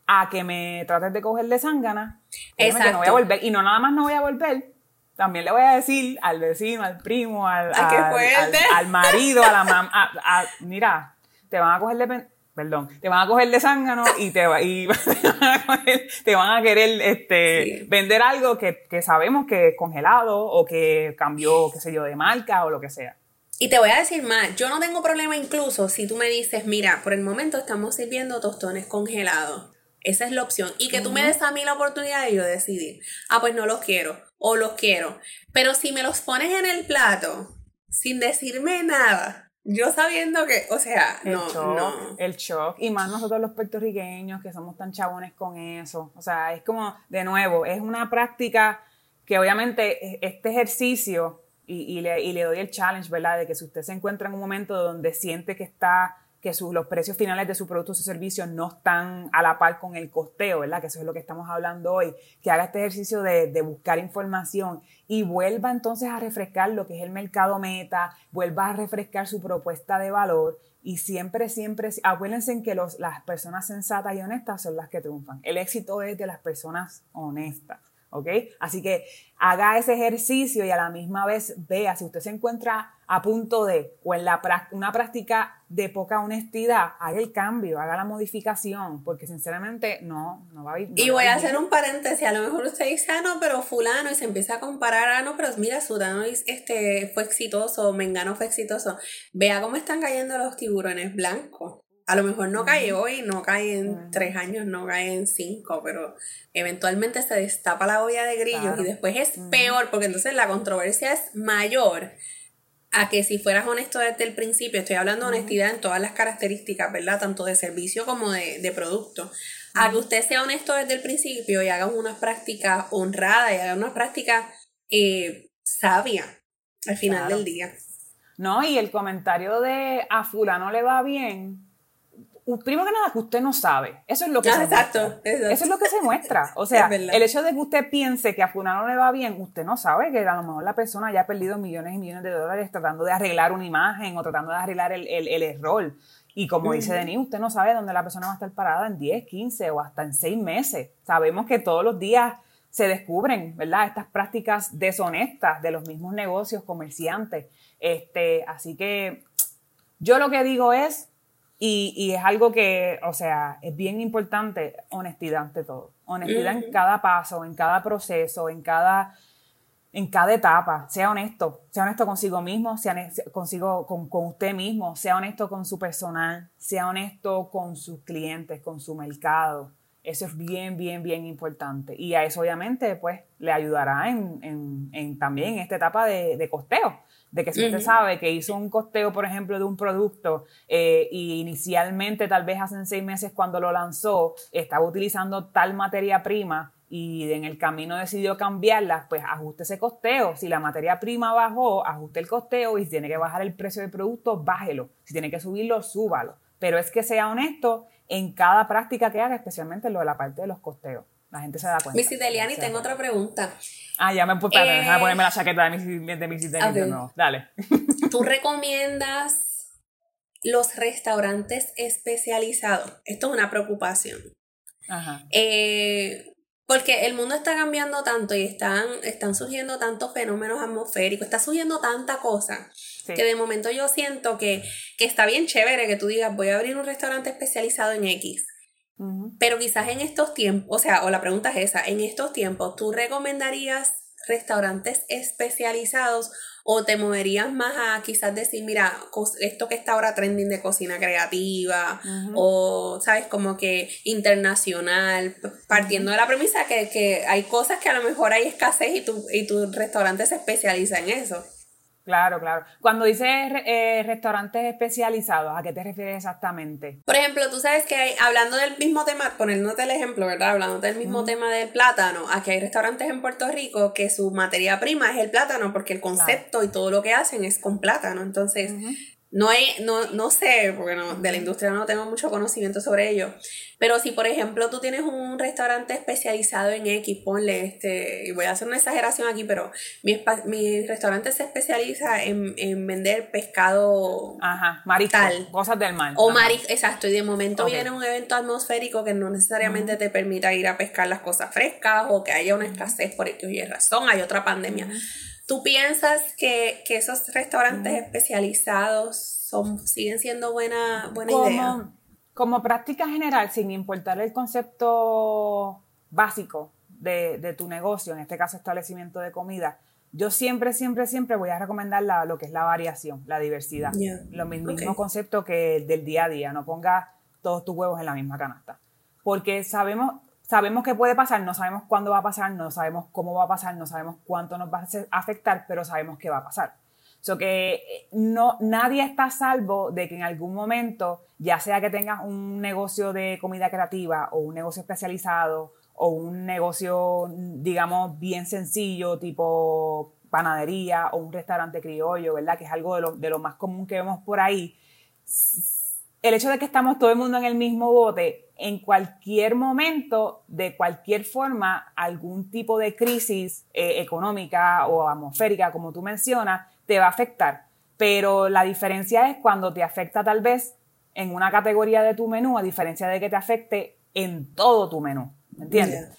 a que me trates de coger de zángana, que no voy a volver, y no nada más no voy a volver, también le voy a decir al vecino, al primo, al, al, marido, a la mamá, mira, te van a coger de perdón, te van a coger de zángano y te, y <laughs> te, van, a querer este, vender algo que, que, sabemos que es congelado o que cambió, qué sé yo, de marca o lo que sea. Y te voy a decir más, yo no tengo problema incluso si tú me dices, mira, por el momento estamos sirviendo tostones congelados. Esa es la opción. Y que tú me des a mí la oportunidad de yo decidir, ah, pues no los quiero o los quiero. Pero si me los pones en el plato sin decirme nada, yo sabiendo que, o sea, el no, shock, no. El shock. Y más nosotros los puertorriqueños que somos tan chabones con eso. O sea, es como, de nuevo, es una práctica que obviamente este ejercicio, y, y, le, y le doy el challenge, ¿verdad? De que si usted se encuentra en un momento donde siente que está que los precios finales de su producto o su servicio no están a la par con el costeo, ¿verdad? Que eso es lo que estamos hablando hoy, que haga este ejercicio de, de, buscar información y vuelva entonces a refrescar lo que es el mercado meta, vuelva a refrescar su propuesta de valor y siempre, siempre, acuérdense en que los, las personas sensatas y honestas son las que triunfan. El éxito es de las personas honestas. ¿Ok? Así que haga ese ejercicio y a la misma vez vea si usted se encuentra a punto de o en la una práctica de poca honestidad, haga el cambio, haga la modificación, porque sinceramente no, no va a ir. y voy a hacer un paréntesis, a lo mejor usted dice, ah, no, pero fulano, y se empieza a comparar, ah, no, pero mira, Sudano este, fue exitoso, Mengano fue exitoso. Vea cómo están cayendo los tiburones blancos. A lo mejor no cae hoy, no cae en tres años, no cae en cinco, pero eventualmente se destapa la olla de grillos y después es peor, porque entonces la controversia es mayor a que si fueras honesto desde el principio, estoy hablando de honestidad en todas las características, ¿verdad? Tanto de servicio como de, producto. A que usted sea honesto desde el principio y haga una práctica honrada y haga una práctica eh, sabia al final del día. No, y el comentario de a fulano le va bien, primero que nada, que usted no sabe. Eso es lo que ah, se exacto, muestra. Eso es lo que se muestra. <laughs> O sea, el hecho de que usted piense que a fulano le va bien, usted no sabe que a lo mejor la persona ya ha perdido millones y millones de dólares tratando de arreglar una imagen o tratando de arreglar el, el, error. Y como dice Denis, usted no sabe dónde la persona va a estar parada en 10, 15 o hasta en 6 meses. Sabemos que todos los días se descubren, ¿verdad? Estas prácticas deshonestas de los mismos negocios, comerciantes. Este, así que yo lo que digo es, y, y, es algo que, o sea, es bien importante, honestidad ante todo. Honestidad en cada paso, en cada proceso, en cada, en cada etapa. Sea honesto, sea honesto consigo mismo, sea consigo, con, con usted mismo, sea honesto con su personal, sea honesto con sus clientes, con su mercado. Eso es bien, bien, bien importante. Y a eso obviamente pues le ayudará en, en, en también en esta etapa de, de costeo de que si usted sabe que hizo un costeo, por ejemplo, de un producto eh, y inicialmente, tal vez hace seis meses cuando lo lanzó, estaba utilizando tal materia prima y en el camino decidió cambiarla, pues ajuste ese costeo. Si la materia prima bajó, ajuste el costeo y si tiene que bajar el precio del producto, bájelo. Si tiene que subirlo, súbalo. Pero es que sea honesto en cada práctica que haga, especialmente lo de la parte de los costeos. La gente se da cuenta. Miss Italiani, tengo otra pregunta. Ah, ya me puedo eh, ponerme la chaqueta de Miss, de Miss no. Dale. <laughs> ¿Tú recomiendas los restaurantes especializados? Esto es una preocupación. Ajá. Eh, porque el mundo está cambiando tanto y están, están surgiendo tantos fenómenos atmosféricos, está surgiendo tanta cosa, que de momento yo siento que, que está bien chévere que tú digas, voy a abrir un restaurante especializado en X pero quizás en estos tiempos, o sea, o la pregunta es esa, en estos tiempos, ¿tú recomendarías restaurantes especializados o te moverías más a quizás decir, mira, esto que está ahora trending de cocina creativa o, sabes, como que internacional, partiendo de la premisa que, que, hay cosas que a lo mejor hay escasez y tu, y tu restaurante se especializa en eso. Claro, claro. Cuando dices eh, restaurantes especializados, ¿a qué te refieres exactamente? Por ejemplo, tú sabes que hay, hablando del mismo tema, poniéndote el ejemplo, ¿verdad? Hablando del mismo tema del plátano, aquí hay restaurantes en Puerto Rico que su materia prima es el plátano porque el concepto y todo lo que hacen es con plátano. Entonces, no, hay, no, no sé, porque no, de la industria no tengo mucho conocimiento sobre ello, pero si por ejemplo tú tienes un restaurante especializado en X, ponle este, y voy a hacer una exageración aquí, pero mi, mi restaurante se especializa en, vender pescado Ajá, mariscal, cosas del mar. O marisco, exacto, y de momento viene un evento atmosférico que no necesariamente te permita ir a pescar las cosas frescas o que haya una escasez por X razón, hay otra pandemia. ¿Tú piensas que, esos restaurantes especializados son, siguen siendo buena, buena idea? Como práctica general, sin importar el concepto básico de, tu negocio, en este caso establecimiento de comida, yo siempre, siempre, siempre voy a recomendar lo que es la variación, la diversidad. Lo mismo concepto que del día a día, no pongas todos tus huevos en la misma canasta. Porque sabemos, sabemos que puede pasar, no sabemos cuándo va a pasar, no sabemos cómo va a pasar, no sabemos cuánto nos va a afectar, pero sabemos que va a pasar. So que eh, no, nadie está salvo de que en algún momento, ya sea que tengas un negocio de comida creativa o un negocio especializado o un negocio, digamos, bien sencillo, tipo panadería o un restaurante criollo, ¿verdad? Que es algo de lo, de lo más común que vemos por ahí. El hecho de que estamos todo el mundo en el mismo bote en cualquier momento, de cualquier forma, algún tipo de crisis eh, económica o atmosférica, como tú mencionas, te va a afectar. Pero la diferencia es cuando te afecta tal vez en una categoría de tu menú, a diferencia de que te afecte en todo tu menú. ¿Me entiendes?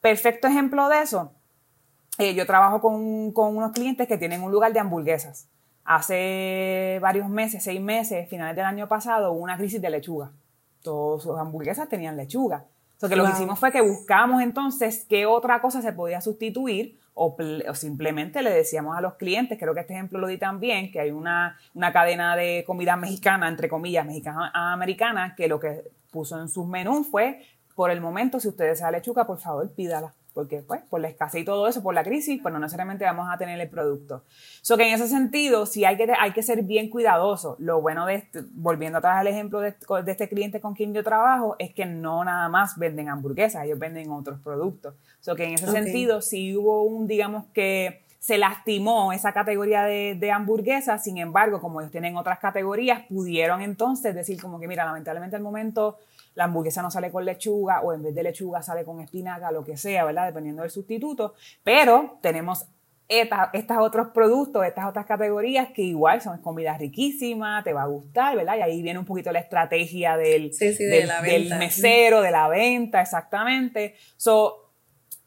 Perfecto ejemplo de eso. Eh, yo trabajo con, con unos clientes que tienen un lugar de hamburguesas. Hace varios meses, seis meses, finales del año pasado, hubo una crisis de lechuga todas sus hamburguesas tenían lechuga. O que lo que hicimos fue que buscamos entonces qué otra cosa se podía sustituir o, simplemente le decíamos a los clientes, creo que este ejemplo lo di también, que hay una, una cadena de comida mexicana, entre comillas, mexicana-americana, que lo que puso en sus menús fue, por el momento, si usted desea lechuga, por favor, pídala porque pues por la escasez y todo eso, por la crisis, pues no necesariamente vamos a tener el producto. So que en ese sentido, sí hay que, hay que ser bien cuidadoso. Lo bueno de, este, volviendo atrás al ejemplo de, este cliente con quien yo trabajo, es que no nada más venden hamburguesas, ellos venden otros productos. So que en ese sentido, sí hubo un, digamos que se lastimó esa categoría de, de hamburguesas, sin embargo, como ellos tienen otras categorías, pudieron entonces decir como que, mira, lamentablemente al momento la hamburguesa no sale con lechuga o en vez de lechuga sale con espinaca, lo que sea, ¿verdad? Dependiendo del sustituto. Pero tenemos estos otros productos, estas otras categorías que igual son comidas riquísimas, te va a gustar, ¿verdad? Y ahí viene un poquito la estrategia del, del, mesero, de la venta, exactamente. So,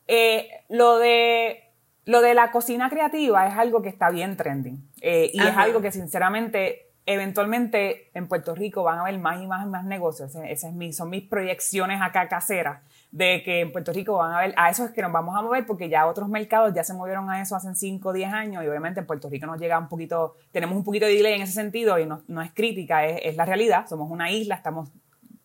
eh, lo de lo de la cocina creativa es algo que está bien trending eh, y es algo que sinceramente eventualmente en Puerto Rico van a haber más y más y más negocios. Esas son mis proyecciones acá caseras de que en Puerto Rico van a haber, a eso es que nos vamos a mover porque ya otros mercados ya se movieron a eso hace 5 o 10 años y obviamente en Puerto Rico nos llega un poquito, tenemos un poquito de delay en ese sentido y no, no es crítica, es, es, la realidad. Somos una isla, estamos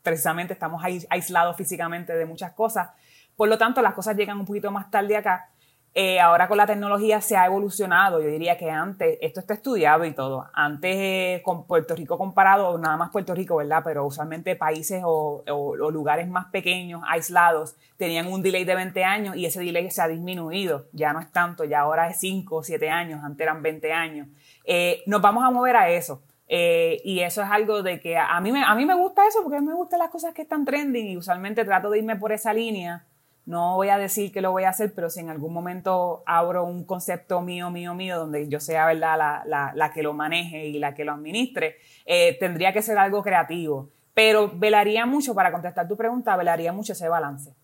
precisamente, estamos aislados físicamente de muchas cosas. Por lo tanto, las cosas llegan un poquito más tarde acá eh, ahora con la tecnología se ha evolucionado. Yo diría que antes, esto está estudiado y todo. Antes, eh, con Puerto Rico comparado, nada más Puerto Rico, ¿verdad? Pero usualmente países o, lugares más pequeños, aislados, tenían un delay de 20 años y ese delay se ha disminuido. Ya no es tanto, ya ahora es 5 o 7 años, antes eran 20 años. Eh, nos vamos a mover a eso. y eso es algo de que a mí, me, a mí me gusta eso porque a mí me gustan las cosas que están trending y usualmente trato de irme por esa línea no voy a decir que lo voy a hacer, pero si en algún momento abro un concepto mío, mío, mío, donde yo sea ¿verdad? La, la, la que lo maneje y la que lo administre, eh, tendría que ser algo creativo. Pero velaría mucho, para contestar tu pregunta, velaría mucho ese balance.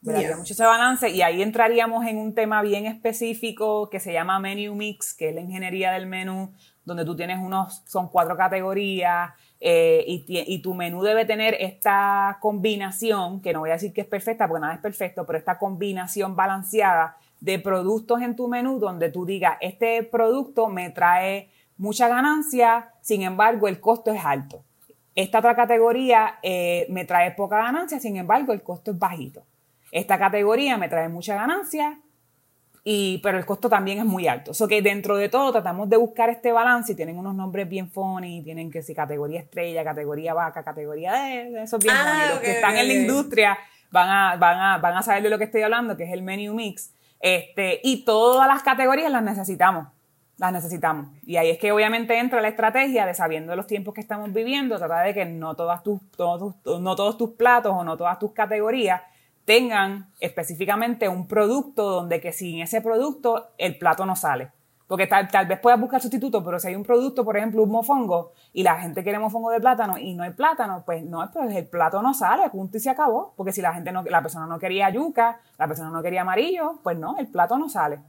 Velaría mucho ese balance y ahí entraríamos en un tema bien específico que se llama Menu Mix, que es la ingeniería del menú, donde tú tienes unos, son cuatro categorías, eh, y, tu menú debe tener esta combinación, que no voy a decir que es perfecta porque nada es perfecto, pero esta combinación balanceada de productos en tu menú donde tú digas, este producto me trae mucha ganancia, sin embargo el costo es alto. Esta otra categoría eh, me trae poca ganancia, sin embargo el costo es bajito. Esta categoría me trae mucha ganancia, y, pero el costo también es muy alto. O que dentro de todo tratamos de buscar este balance y tienen unos nombres bien funny, tienen que si categoría estrella, categoría vaca, categoría de, esos bien ah, Los que están en la industria van a, van, a, van a saber de lo que estoy hablando, que es el menu mix. Este, y todas las categorías las necesitamos, las necesitamos. Y ahí es que obviamente entra la estrategia de sabiendo los tiempos que estamos viviendo, tratar de que no, todas tus, todos, no todos tus platos o no todas tus categorías tengan específicamente un producto donde que sin ese producto el plato no sale. Porque tal, tal vez puedas buscar sustitutos, pero si hay un producto, por ejemplo, un mofongo, y la gente quiere mofongo de plátano y no hay plátano, pues no, pues el plato no sale, punto y se acabó. Porque si la gente no, la persona no quería yuca, la persona no quería amarillo, pues no, el plato no sale.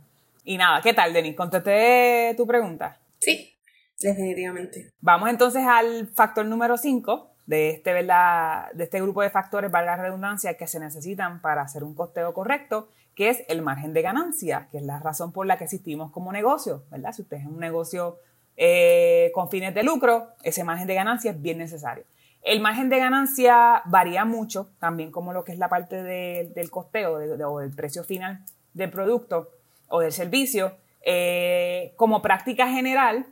Y nada, ¿qué tal, Denis? ¿Contesté tu pregunta? Sí, definitivamente. Vamos entonces al factor número 5, de este, de este grupo de factores, valga la redundancia, que se necesitan para hacer un costeo correcto, que es el margen de ganancia, que es la razón por la que existimos como negocio, ¿verdad? Si usted es un negocio eh, con fines de lucro, ese margen de ganancia es bien necesario. El margen de ganancia varía mucho, también como lo que es la parte del costeo o del precio final del producto o del servicio. Eh, como práctica general,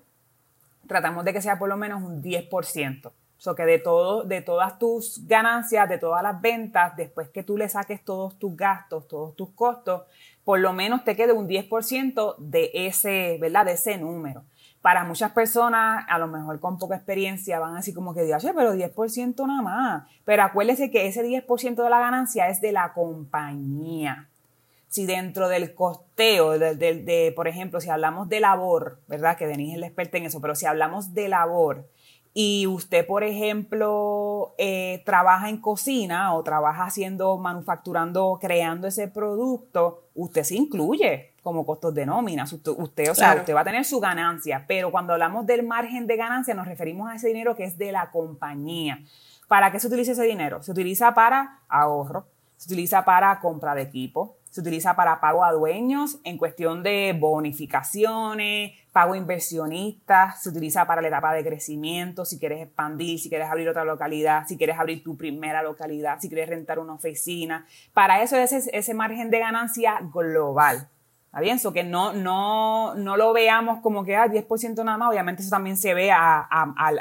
tratamos de que sea por lo menos un 10%. So que de todo, de todas tus ganancias, de todas las ventas, después que tú le saques todos tus gastos, todos tus costos, por lo menos te quede un 10% de ese, ¿verdad? De ese número. Para muchas personas, a lo mejor con poca experiencia, van así como que digan, pero 10% nada más. Pero acuérdese que ese 10% de la ganancia es de la compañía. Si dentro del costeo, de, de, por ejemplo, si hablamos de labor, ¿verdad? Que Denise es la experta en eso, pero si hablamos de labor, y usted, por ejemplo, eh, trabaja en cocina o trabaja haciendo, manufacturando, creando ese producto, usted se incluye como costos de nómina. Usted, o sea, usted va a tener su ganancia, pero cuando hablamos del margen de ganancia nos referimos a ese dinero que es de la compañía. ¿Para qué se utiliza ese dinero? Se utiliza para ahorro, se utiliza para compra de equipo, se utiliza para pago a dueños en cuestión de bonificaciones, pago a inversionistas, se utiliza para la etapa de crecimiento, si quieres expandir, si quieres abrir otra localidad, si quieres abrir tu primera localidad, si quieres rentar una oficina. Para eso es ese, margen de ganancia global. ¿Está bien? Eso que no, no, no lo veamos como que ah, 10% nada más, obviamente eso también se ve al,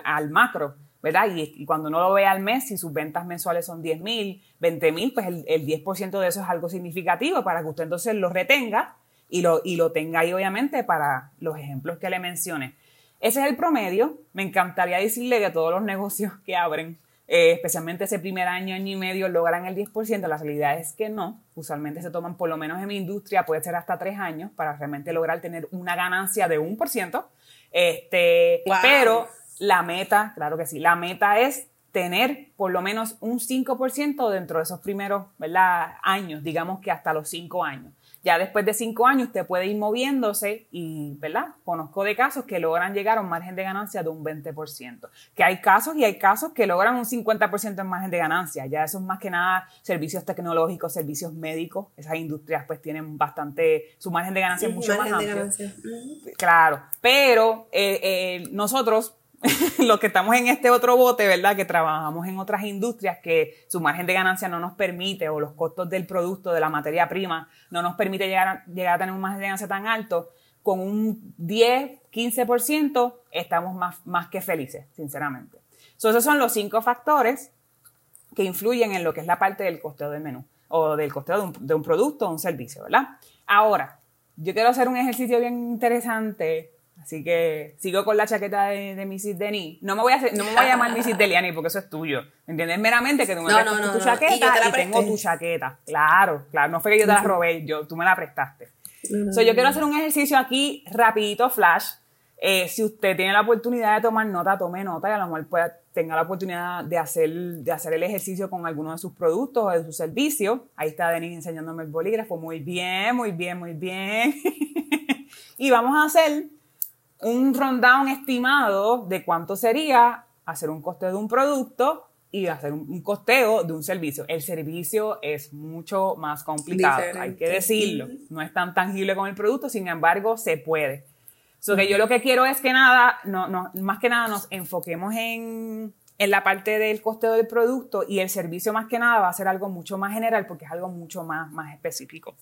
al macro ¿verdad? Y, cuando uno lo ve al mes, si sus ventas mensuales son 10 mil, 20 mil, pues el, 10% de eso es algo significativo para que usted entonces lo retenga y lo, y lo tenga ahí, obviamente, para los ejemplos que le mencioné. Ese es el promedio. Me encantaría decirle que todos los negocios que abren, eh, especialmente ese primer año, año y medio, logran el 10%. La realidad es que no. Usualmente se toman, por lo menos en mi industria, puede ser hasta tres años para realmente lograr tener una ganancia de un por ciento. Este, Pero la meta, claro que sí, la meta es tener por lo menos un 5% dentro de esos primeros años, digamos que hasta los 5 años. Ya después de 5 años usted puede ir moviéndose y, ¿verdad? Conozco de casos que logran llegar a un margen de ganancia de un 20%. Que hay casos y hay casos que logran un 50% en margen de ganancia. Ya eso es más que nada servicios tecnológicos, servicios médicos. Esas industrias pues tienen bastante, su margen de ganancia es mucho más amplio. Claro, pero eh, eh, nosotros <laughs> los que estamos en este otro bote, ¿verdad? Que trabajamos en otras industrias que su margen de ganancia no nos permite o los costos del producto, de la materia prima, no nos permite llegar a, llegar a tener un margen de ganancia tan alto, con un 10, 15% estamos más, más que felices, sinceramente. esos son los cinco factores que influyen en lo que es la parte del costeo del menú o del costeo de un, de un producto o un servicio, ¿verdad? Ahora, yo quiero hacer un ejercicio bien interesante Así que sigo con la chaqueta de, de Mrs. Denis. No me voy a no me voy a llamar Mrs. Deliani porque eso es tuyo. ¿Me entiendes? Meramente que tú me no, tu chaqueta y, tengo tu chaqueta. Claro, claro. No fue que yo te la robé, yo, tú me la prestaste. So, yo quiero hacer un ejercicio aquí rapidito, flash. Eh, si usted tiene la oportunidad de tomar nota, tome nota y a lo mejor pueda, tenga la oportunidad de hacer, de hacer el ejercicio con alguno de sus productos o de sus servicios. Ahí está Denis enseñándome el bolígrafo. Muy bien, muy bien, muy bien. <laughs> y vamos a hacer un rundown estimado de cuánto sería hacer un coste de un producto y hacer un, costeo de un servicio. El servicio es mucho más complicado, hay que decirlo. No es tan tangible como el producto, sin embargo, se puede. So que yo lo que quiero es que nada, no, no, más que nada nos enfoquemos en, en la parte del costeo del producto y el servicio más que nada va a ser algo mucho más general porque es algo mucho más, más específico.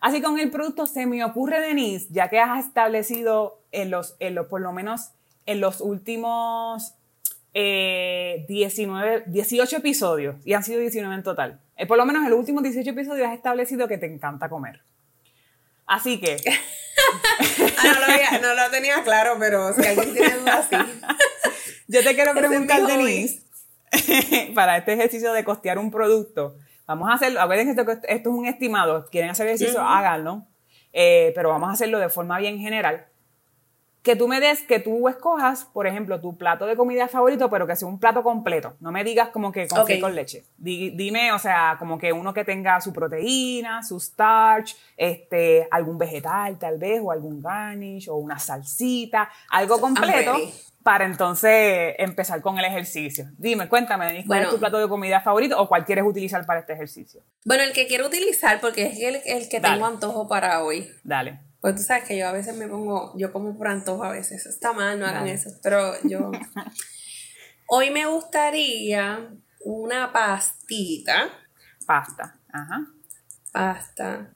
Así con el producto se me ocurre, Denise, ya que has establecido en los, en los por lo menos en los últimos 19, eh, 18 episodios, y han sido 19 en total. Eh, por lo menos en los últimos 18 episodios has establecido que te encanta comer. Así que... <laughs> ah, no, lo tenía claro, si alguien tiene dudas, sí. <laughs> Yo te quiero preguntar, Denise, <laughs> para este ejercicio de costear un producto, vamos a hacerlo, acuérdense que esto, esto es un estimado, quieren hacer ejercicio, háganlo, eh, pero vamos a hacerlo de forma bien general que tú me des, que tú escojas, por ejemplo, tu plato de comida favorito, pero que sea un plato completo. No me digas como que con, con leche. dime, o sea, como que uno que tenga su proteína, su starch, este, algún vegetal tal vez, o algún garnish, o una salsita, algo completo. Para entonces empezar con el ejercicio. Dime, cuéntame, ¿cuál es tu plato de comida favorito o cuál quieres utilizar para este ejercicio? Bueno, el que quiero utilizar, porque es el, el que tengo antojo para hoy. Dale. Pues tú sabes que yo a veces me pongo, yo como por antojo a veces, está mal, no hagan eso, pero yo... <laughs> Hoy me gustaría una pastita. Pasta, ajá. Pasta.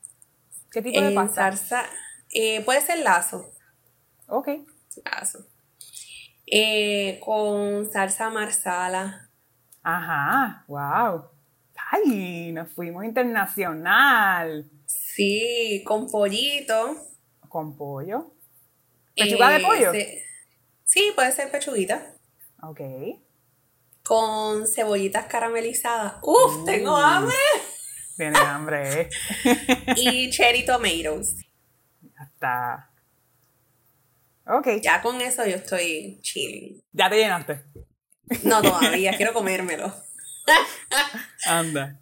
¿Qué tipo de pasta? Salsa, eh, puede ser lazo. Ok. Lazo. Eh, con salsa marsala. Ajá, wow. Ay, nos fuimos internacional. Sí, con pollito con pollo. ¿Pechuga de pollo? sí, puede ser pechuguita. Ok. Con cebollitas caramelizadas. ¡Uf! ¡Tengo hambre! Tiene hambre, ¿eh? <laughs> y cherry tomatoes. Ya está. Ok. Ya con eso yo estoy chilling. ¿Ya te llenaste? No, todavía. quiero comérmelo. <laughs> Anda.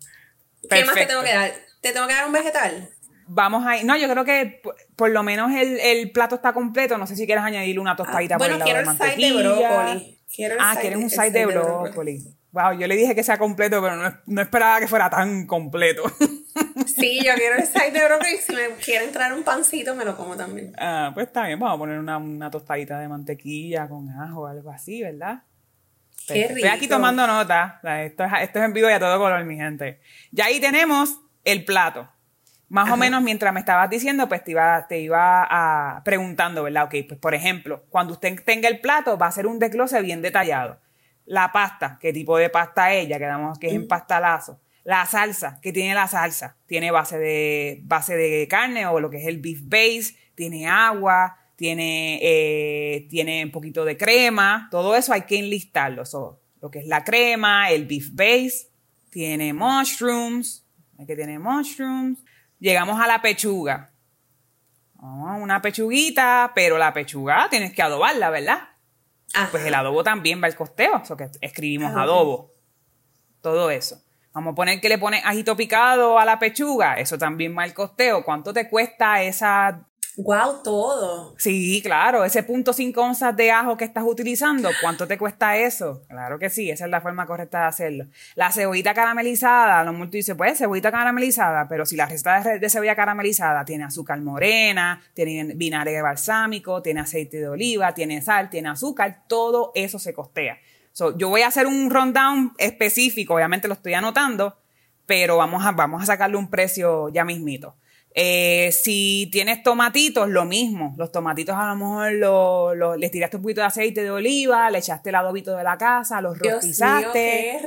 ¿Qué más te tengo que dar? ¿Te tengo que dar un vegetal? vamos a ir. No, yo creo que por, lo menos el, plato está completo. No sé si quieres añadirle una tostadita por el lado de quiero el side de brócoli. Quiero ah, quieres un side, de, brócoli. Wow, yo le dije que sea completo, pero no, esperaba que fuera tan completo. <laughs> Sí, yo quiero el side de brócoli. Si me quiere entrar un pancito, me lo como también. Ah, pues está bien. Vamos a poner una, tostadita de mantequilla con ajo o algo así, ¿verdad? Qué rico. Estoy aquí tomando nota. Esto es, esto es en vivo y a todo color, mi gente. Ya ahí tenemos el plato. Más o menos mientras me estabas diciendo, pues te iba, te iba a, preguntando, ¿verdad? Ok, pues por ejemplo, cuando usted tenga el plato, va a ser un desglose bien detallado. La pasta, qué tipo de pasta es, ya quedamos que es en pastalazo. La salsa, ¿qué tiene la salsa? Tiene base de, base de carne o lo que es el beef base, tiene agua, tiene, eh, tiene un poquito de crema, todo eso hay que enlistarlo. lo que es la crema, el beef base, tiene mushrooms, que tiene mushrooms, Llegamos a la pechuga. una pechuguita, pero la pechuga tienes que adobarla, ¿verdad? Pues el adobo también va al costeo, eso que escribimos ah, adobo. Todo eso. Vamos a poner que le pones ajito picado a la pechuga, eso también va al costeo. ¿Cuánto te cuesta esa Wow, todo. Sí, claro, ese punto cinco onzas de ajo que estás utilizando, ¿cuánto te cuesta eso? Claro que sí, esa es la forma correcta de hacerlo. La cebollita caramelizada, lo mucho dice, pues cebollita caramelizada, pero si la receta de, cebolla caramelizada tiene azúcar morena, tiene vinagre balsámico, tiene aceite de oliva, tiene sal, tiene azúcar, todo eso se costea. Yo voy a hacer un rundown específico, obviamente lo estoy anotando, pero vamos a, vamos a sacarle un precio ya mismito. Eh, si tienes tomatitos, lo mismo. Los tomatitos a lo mejor lo, les tiraste un poquito de aceite de oliva, le echaste el adobito de la casa, los rostizaste.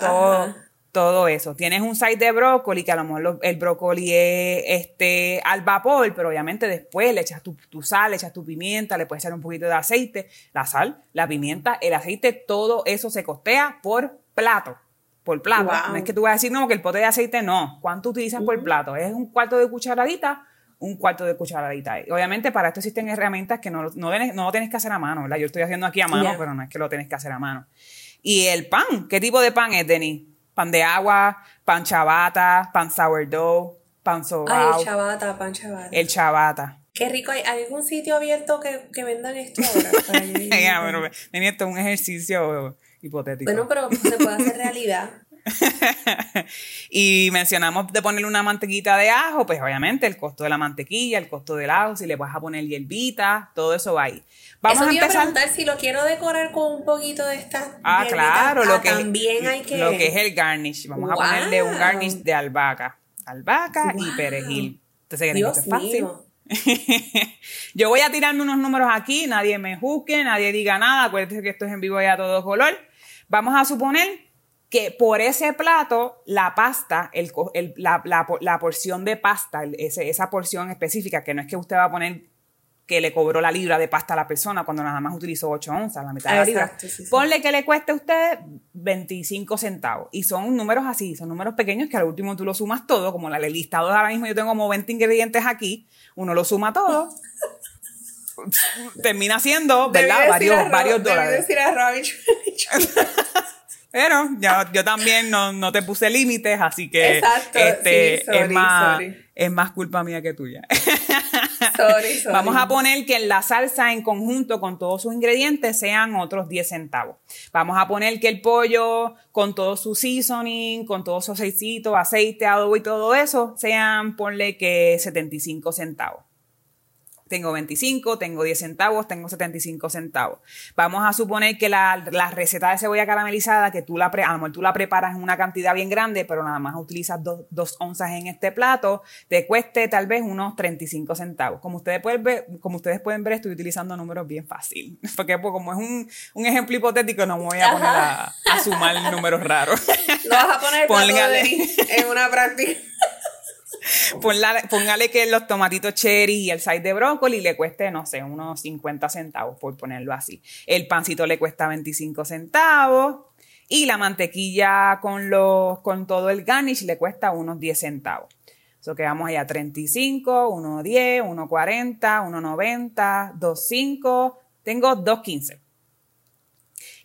todo, todo, eso. Tienes un side de brócoli, que a lo mejor el brócoli es este, al vapor, pero obviamente después le echas tu, tu, sal, le echas tu pimienta, le puedes echar un poquito de aceite, la sal, la pimienta, el aceite, todo eso se costea por plato por plato. No es que tú vas a decir, no, que el pote de aceite no. ¿Cuánto utilizas por plato? Es un cuarto de cucharadita, un cuarto de cucharadita. obviamente para esto existen herramientas que no, no, no lo tienes que hacer a mano, ¿verdad? Yo estoy haciendo aquí a mano, pero no es que lo tienes que hacer a mano. Y el pan, ¿qué tipo de pan es, Denis? Pan de agua, pan chabata, pan sourdough, pan sobrao. Ay, el chabata, pan chabata. El chabata. Qué rico. ¿Hay algún sitio abierto que, que vendan esto ahora? <laughs> <laughs> Esto es un ejercicio hipotético. Bueno, pero se puede hacer realidad. <laughs> y mencionamos de ponerle una mantequita de ajo, pues obviamente el costo de la mantequilla, el costo del ajo, si le vas a poner hierbita, todo eso va ahí. Vamos a empezar. A preguntar si lo quiero decorar con un poquito de esta. Ah, claro, lo ah, que también hay que. Lo que es el garnish. Vamos a ponerle un garnish de albahaca. Albahaca y perejil. Entonces, Dios es fácil. <laughs> Yo voy a tirarme unos números aquí, nadie me juzgue, nadie diga nada, acuérdense que esto es en vivo y a todo color. Vamos a suponer que por ese plato la pasta, el, la, la, porción de pasta, esa porción específica, que no es que usted va a poner que le cobró la libra de pasta a la persona cuando nada más utilizó 8 onzas, la mitad de la libra. Ponle que le cueste a usted 25 centavos. Y son números así, son números pequeños que al último tú lo sumas todo, como la listado ahora mismo yo tengo como 20 ingredientes aquí, uno lo suma todo. <laughs> termina siendo, ¿verdad? Varios, varios dólares. Decir a <laughs> Pero yo, también no, te puse límites, así que este, es, más, es más culpa mía que tuya. <laughs> Vamos a poner que la salsa en conjunto con todos sus ingredientes sean otros 10 centavos. Vamos a poner que el pollo con todo su seasoning, con todo su aceitito, aceite, adobo y todo eso sean, ponle que 75 centavos tengo 25, tengo 10 centavos, tengo 75 centavos. Vamos a suponer que la, receta de cebolla caramelizada, que tú la, a lo mejor tú la preparas en una cantidad bien grande, pero nada más utilizas dos, onzas en este plato, te cueste tal vez unos 35 centavos. Como ustedes pueden ver, como ustedes pueden ver estoy utilizando números bien fácil, <laughs> porque pues, como es un, ejemplo hipotético, no me voy a poner a, sumar números raros. <laughs> Lo vas a poner en una práctica. <laughs> <laughs> póngale que los tomatitos cherry y el side de brócoli le cueste, no sé, unos 50 centavos, por ponerlo así. El pancito le cuesta 25 centavos. Y la mantequilla con, los, con todo el garnish le cuesta unos 10 centavos. Eso que vamos allá, 35, 1.10, 1.40, 1.90, 2.5, tengo 2.15.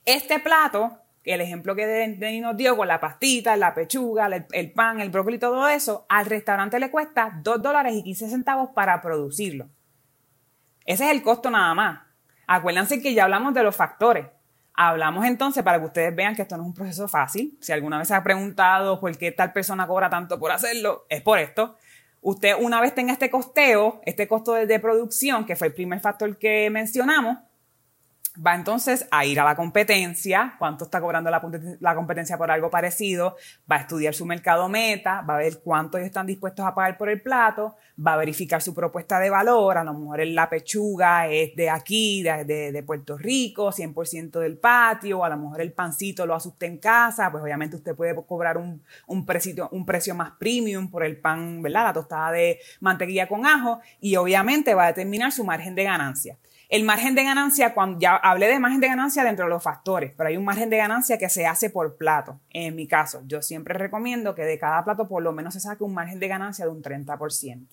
Este plato el ejemplo que Denis nos dio con la pastita, la pechuga, el, pan, el brócoli, todo eso, al restaurante le cuesta 2 dólares y 15 centavos para producirlo. Ese es el costo nada más. Acuérdense que ya hablamos de los factores. Hablamos entonces para que ustedes vean que esto no es un proceso fácil. Si alguna vez se ha preguntado por qué tal persona cobra tanto por hacerlo, es por esto. Usted una vez tenga este costeo, este costo de producción, que fue el primer factor que mencionamos, va entonces a ir a la competencia, cuánto está cobrando la, competencia por algo parecido, va a estudiar su mercado meta, va a ver cuánto ellos están dispuestos a pagar por el plato, va a verificar su propuesta de valor, a lo mejor la pechuga es de aquí, de, Puerto Rico, 100% del patio, a lo mejor el pancito lo asuste en casa, pues obviamente usted puede cobrar un, un, precio, un precio más premium por el pan, ¿verdad? La tostada de mantequilla con ajo y obviamente va a determinar su margen de ganancia. El margen de ganancia, cuando ya hablé de margen de ganancia dentro de los factores, pero hay un margen de ganancia que se hace por plato. En mi caso, yo siempre recomiendo que de cada plato por lo menos se saque un margen de ganancia de un 30%.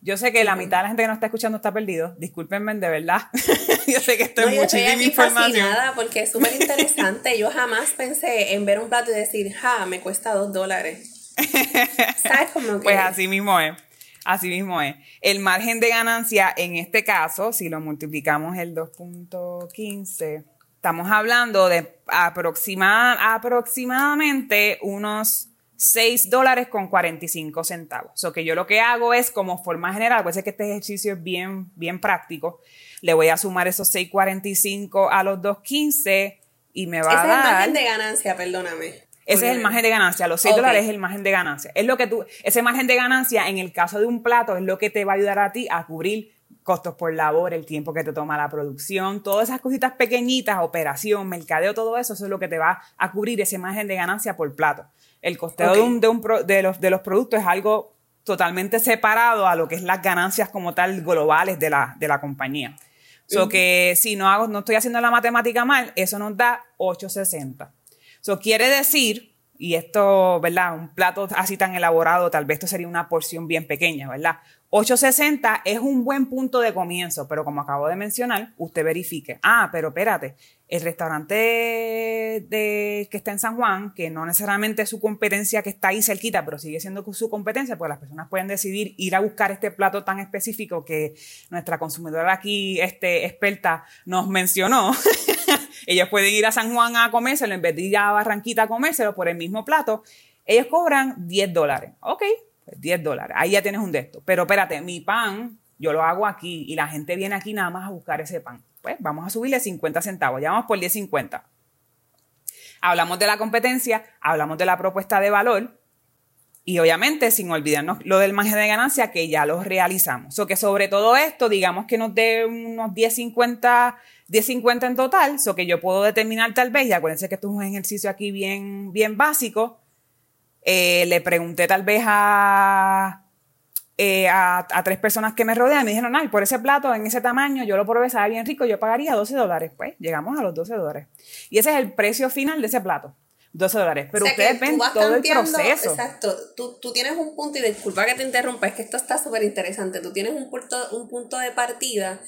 Yo sé que la mitad de la gente que nos está escuchando está perdido. Discúlpenme, de verdad. <laughs> yo sé que esto es muchísima información. Fascinada porque es súper interesante. yo jamás pensé en ver un plato y decir, ja, me cuesta dos dólares. <laughs> ¿Sabes cómo que? Pues así mismo es. Así mismo es. El margen de ganancia en este caso, si lo multiplicamos el 2.15, estamos hablando de aproximadamente unos 6 dólares con 45 centavos. O que yo lo que hago es, como forma general, puede ser que este ejercicio es bien, bien práctico, le voy a sumar esos 6.45 a los 2.15 y me va a dar... es el margen de ganancia, perdóname. Ese es el margen de ganancia, los 6 dólares es el margen de ganancia. Es lo que tú, ese margen de ganancia en el caso de un plato es lo que te va a ayudar a ti a cubrir costos por labor, el tiempo que te toma la producción, todas esas cositas pequeñitas, operación, mercadeo, todo eso, eso es lo que te va a cubrir ese margen de ganancia por plato. El costeo de, un, de, los, de los productos es algo totalmente separado a lo que es las ganancias como tal globales de la, de la compañía. So que si no hago, no estoy haciendo la matemática mal, eso nos da 860. Eso quiere decir, y esto, ¿verdad? Un plato así tan elaborado, tal vez esto sería una porción bien pequeña, ¿verdad? 860 es un buen punto de comienzo, pero como acabo de mencionar, usted verifique. Ah, pero espérate, el restaurante de, que está en San Juan, que no necesariamente es su competencia que está ahí cerquita, pero sigue siendo su competencia, pues las personas pueden decidir ir a buscar este plato tan específico que nuestra consumidora aquí, este, experta, nos mencionó. <laughs> Ellos pueden ir a San Juan a comérselo en vez de ir a Barranquita a comérselo por el mismo plato. Ellos cobran 10 dólares. Ok, 10 dólares. Ahí ya tienes un de estos. Pero espérate, mi pan, yo lo hago aquí y la gente viene aquí nada más a buscar ese pan. Pues vamos a subirle 50 centavos. Ya vamos por 10.50. Hablamos de la competencia, hablamos de la propuesta de valor y obviamente sin olvidarnos lo del margen de ganancia que ya lo realizamos. O que sobre todo esto, digamos que nos dé unos 10.50 10.50 en total, so que yo puedo determinar tal vez, y acuérdense que esto es un ejercicio aquí bien, bien básico, eh, le pregunté tal vez a, eh, a, tres personas que me rodean y me dijeron, ay, por ese plato en ese tamaño, yo lo probé, sabe bien rico, yo pagaría 12 dólares. Pues llegamos a los 12 dólares. Y ese es el precio final de ese plato. 12 dólares. Pero ustedes ven todo el proceso. Exacto. Tú, tú, tienes un punto, y disculpa que te interrumpa, es que esto está súper interesante. Tú tienes un punto, un punto de partida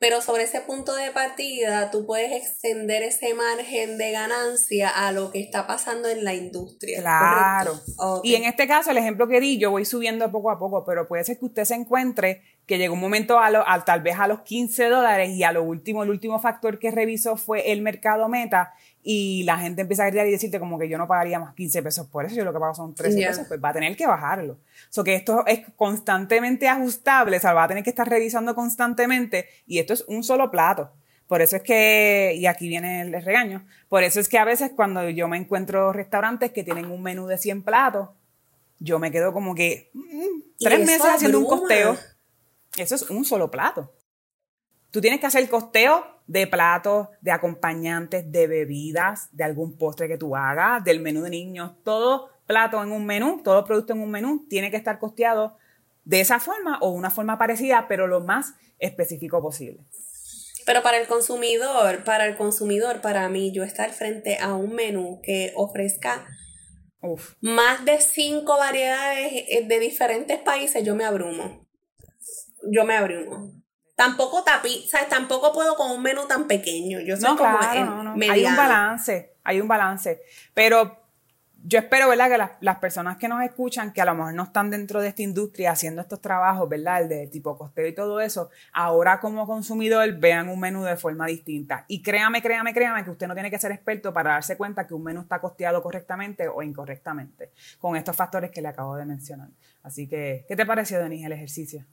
pero sobre ese punto de partida, tú puedes extender ese margen de ganancia a lo que está pasando en la industria. Claro. Y en este caso, el ejemplo que di, yo voy subiendo poco a poco, pero puede ser que usted se encuentre que llegó un momento a, lo, tal vez a los 15 dólares y a lo último, el último factor que revisó fue el mercado meta y la gente empieza a gritar y decirte como que yo no pagaría más 15 pesos por eso, yo lo que pago son 13 pesos, pues va a tener que bajarlo. So que esto es constantemente ajustable, o sea, va a tener que estar revisando constantemente y esto es un solo plato. Por eso es que, y aquí viene el regaño, por eso es que a veces cuando yo me encuentro restaurantes que tienen un menú de 100 platos, yo me quedo como que mm, tres meses haciendo un costeo. Eso es un solo plato. Tú tienes que hacer costeo de platos, de acompañantes, de bebidas, de algún postre que tú hagas, del menú de niños, todo plato en un menú, todo producto en un menú tiene que estar costeado de esa forma o una forma parecida, pero lo más específico posible. Pero para el consumidor, para el consumidor, para mí, yo estar frente a un menú que ofrezca más de cinco variedades de diferentes países, yo me abrumo. Yo me abrumo. Tampoco tapi, ¿sabes? Tampoco puedo con un menú tan pequeño. Yo soy como Hay un balance, hay un balance. Pero yo espero, ¿verdad? Que las, personas que nos escuchan, que a lo mejor no están dentro de esta industria haciendo estos trabajos, ¿verdad? El de tipo costeo y todo eso, ahora como consumidor vean un menú de forma distinta. Y créame, créame, créame que usted no tiene que ser experto para darse cuenta que un menú está costeado correctamente o incorrectamente, con estos factores que le acabo de mencionar. Así que, ¿qué te pareció, Denise, el ejercicio?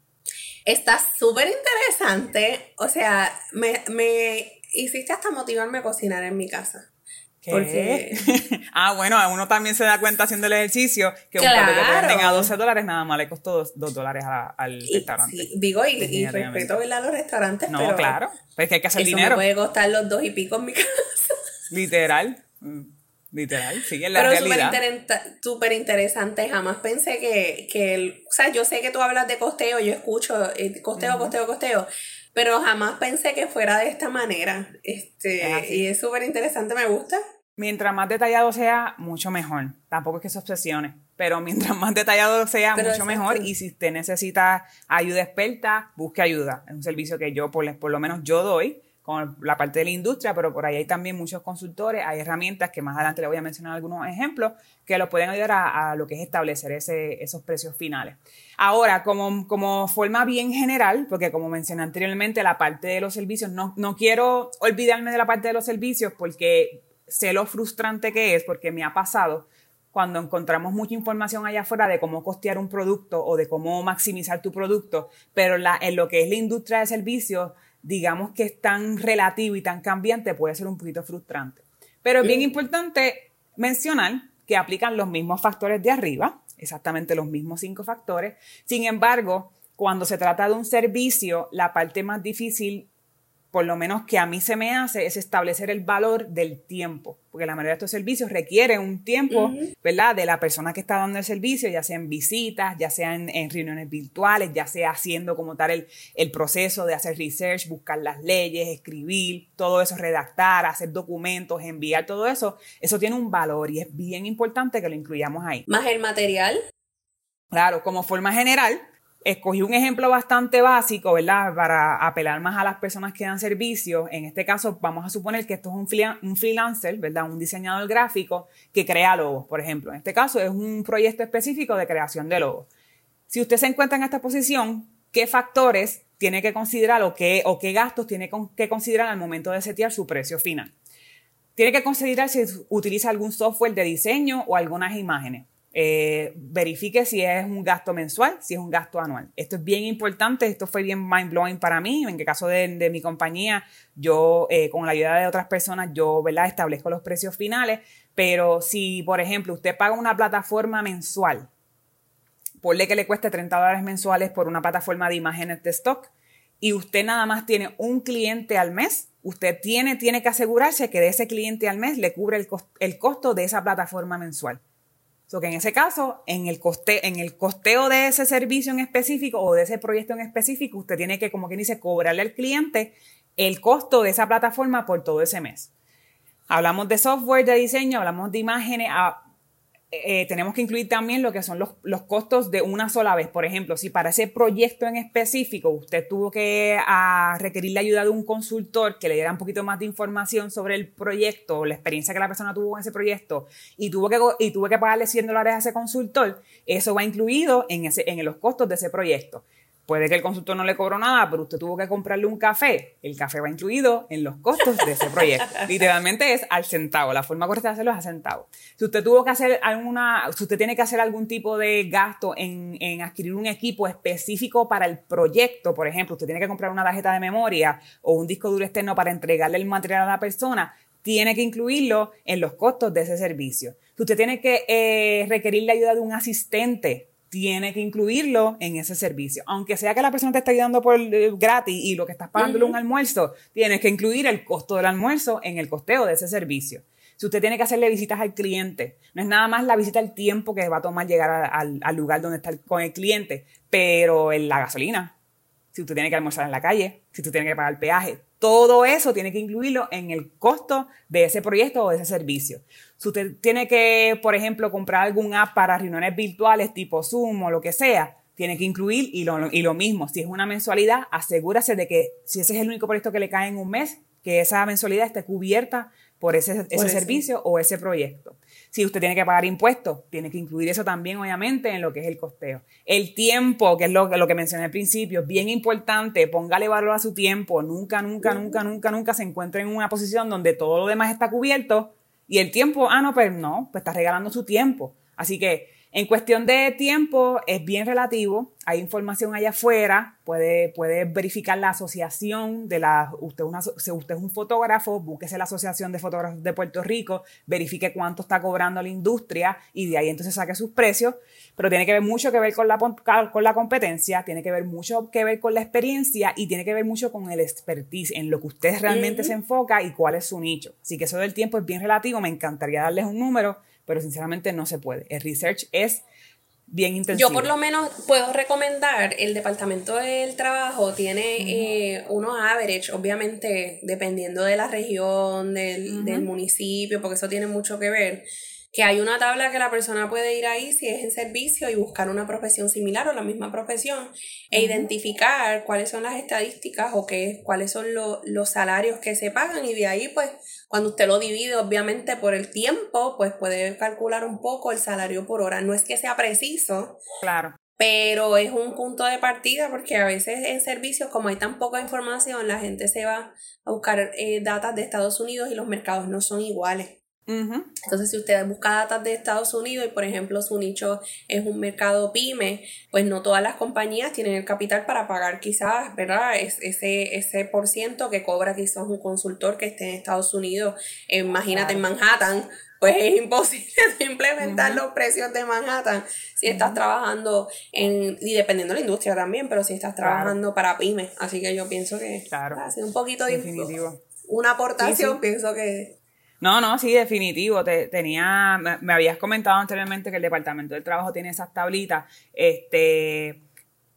Está súper interesante. O sea, me, me hiciste hasta motivarme a cocinar en mi casa. Porque... <laughs> ah, bueno, uno también se da cuenta haciendo el ejercicio que un plato que venden a 12 dólares nada más le costó 2, dólares al restaurante. Sí, digo, y, y respeto a los restaurantes, no, claro, pero es que hay que hacer eso dinero. Me puede costar los dos y pico en mi <laughs> casa. Literal. Mm. Literal, sí, en la Pero súper interesante, jamás pensé que, que el, o sea, yo sé que tú hablas de costeo, yo escucho eh, costeo, costeo, costeo, pero jamás pensé que fuera de esta manera. Este, y es súper interesante, me gusta. Mientras más detallado sea, mucho mejor. Tampoco es que se obsesione, pero mientras más detallado sea, mucho mejor. Y si usted necesita ayuda experta, busque ayuda. Es un servicio que yo, por, por lo menos yo doy con la parte de la industria, pero por ahí hay también muchos consultores, hay herramientas que más adelante le voy a mencionar algunos ejemplos que lo pueden ayudar a, lo que es establecer esos precios finales. Ahora, como, como forma bien general, porque como mencioné anteriormente, la parte de los servicios, no, no quiero olvidarme de la parte de los servicios porque sé lo frustrante que es, porque me ha pasado cuando encontramos mucha información allá afuera de cómo costear un producto o de cómo maximizar tu producto, pero en lo que es la industria de servicios, digamos que es tan relativo y tan cambiante, puede ser un poquito frustrante. Pero es bien importante mencionar que aplican los mismos factores de arriba, exactamente los mismos cinco factores. Sin embargo, cuando se trata de un servicio, la parte más difícil por lo menos que a mí se me hace, es establecer el valor del tiempo, porque la mayoría de estos servicios requieren un tiempo, ¿verdad?, de la persona que está dando el servicio, ya sea en visitas, ya sea en, reuniones virtuales, ya sea haciendo como tal el, el, proceso de hacer research, buscar las leyes, escribir, todo eso, redactar, hacer documentos, enviar todo eso, eso tiene un valor y es bien importante que lo incluyamos ahí. Más el material. Claro, como forma general, escogí un ejemplo bastante básico, ¿verdad? Para apelar más a las personas que dan servicio. En este caso, vamos a suponer que esto es un, un freelancer, ¿verdad? Un diseñador gráfico que crea logos, por ejemplo. En este caso es un proyecto específico de creación de logos. Si usted se encuentra en esta posición, ¿qué factores tiene que considerar o qué, o qué gastos tiene que considerar al momento de setear su precio final? Tiene que considerar si utiliza algún software de diseño o algunas imágenes. Eh, verifique si es un gasto mensual, si es un gasto anual. Esto es bien importante, esto fue bien mind blowing para mí. En el caso de, mi compañía, yo eh, con la ayuda de otras personas, yo establezco los precios finales, pero si, por ejemplo, usted paga una plataforma mensual, ponle que le cueste 30 dólares mensuales por una plataforma de imágenes de stock y usted nada más tiene un cliente al mes, usted tiene, tiene que asegurarse que de ese cliente al mes le cubre el, el costo de esa plataforma mensual. So que en ese caso, en el, coste, en el costeo de ese servicio en específico o de ese proyecto en específico, usted tiene que, como quien dice, cobrarle al cliente el costo de esa plataforma por todo ese mes. Hablamos de software de diseño, hablamos de imágenes, eh, tenemos que incluir también lo que son los, los, costos de una sola vez. Por ejemplo, si para ese proyecto en específico usted tuvo que ah, requerir la ayuda de un consultor que le diera un poquito más de información sobre el proyecto, la experiencia que la persona tuvo en ese proyecto, y tuvo que, y tuvo que pagarle 100 dólares a ese consultor, eso va incluido en, ese, en los costos de ese proyecto. Puede que el consultor no le cobró nada, pero usted tuvo que comprarle un café. El café va incluido en los costos de ese proyecto. <laughs> Literalmente es al centavo. La forma correcta de hacerlo es a centavo. Si usted tuvo que hacer alguna, si usted tiene que hacer algún tipo de gasto en, en adquirir un equipo específico para el proyecto, por ejemplo, usted tiene que comprar una tarjeta de memoria o un disco duro externo para entregarle el material a la persona, tiene que incluirlo en los costos de ese servicio. Si usted tiene que eh, requerir la ayuda de un asistente tiene que incluirlo en ese servicio. Aunque sea que la persona te está ayudando por eh, gratis y lo que estás pagándole un almuerzo, tienes que incluir el costo del almuerzo en el costeo de ese servicio. Si usted tiene que hacerle visitas al cliente, no es nada más la visita el tiempo que va a tomar llegar al, al lugar donde está con el cliente, pero en la gasolina, si usted tiene que almorzar en la calle, si usted tiene que pagar el peaje, todo eso tiene que incluirlo en el costo de ese proyecto o de ese servicio. Si usted tiene que, por ejemplo, comprar algún app para reuniones virtuales tipo Zoom o lo que sea, tiene que incluir y lo, y lo mismo. Si es una mensualidad, asegúrese de que si ese es el único proyecto que le cae en un mes, que esa mensualidad esté cubierta por ese, ese servicio o ese proyecto. Si usted tiene que pagar impuestos, tiene que incluir eso también, obviamente, en lo que es el costeo. El tiempo, que es lo, lo que mencioné al principio, es bien importante. Póngale valor a su tiempo. Nunca, nunca, nunca, nunca, nunca se encuentre en una posición donde todo lo demás está cubierto y el tiempo, ah, no, pero pues no, pues está regalando su tiempo. Así que en cuestión de tiempo es bien relativo, hay información allá afuera, puede, puede verificar la asociación de la, usted, una, si usted es un fotógrafo, búsquese la Asociación de Fotógrafos de Puerto Rico, verifique cuánto está cobrando la industria y de ahí entonces saque sus precios, pero tiene que ver mucho que ver con la, con la competencia, tiene que ver mucho que ver con la experiencia y tiene que ver mucho con el expertise, en lo que usted realmente se enfoca y cuál es su nicho. Así que eso del tiempo es bien relativo, me encantaría darles un número, pero sinceramente no se puede. El research es bien intensivo. Yo por lo menos puedo recomendar, el Departamento del Trabajo tiene eh, unos average, obviamente dependiendo de la región, del, del municipio, porque eso tiene mucho que ver que hay una tabla que la persona puede ir ahí si es en servicio y buscar una profesión similar o la misma profesión e identificar cuáles son las estadísticas o qué, cuáles son los salarios que se pagan y de ahí pues cuando usted lo divide obviamente por el tiempo pues puede calcular un poco el salario por hora. No es que sea preciso. Claro. Pero es un punto de partida porque a veces en servicios, como hay tan poca información, la gente se va a buscar eh, datos de Estados Unidos y los mercados no son iguales. Entonces, si usted busca datos de Estados Unidos y, por ejemplo, su nicho es un mercado pyme, pues no todas las compañías tienen el capital para pagar quizás, ¿verdad? Es, ese, ese por ciento que cobra quizás un consultor que esté en Estados Unidos, imagínate en Manhattan, pues es imposible <laughs> implementar los precios de Manhattan si estás trabajando en, y dependiendo de la industria también, pero si estás trabajando para pyme. Así que yo pienso que claro. ha sido un poquito definitivo. Una aportación, pienso que no, no, sí, definitivo. Te, tenía, me, habías comentado anteriormente que el Departamento del Trabajo tiene esas tablitas. Este,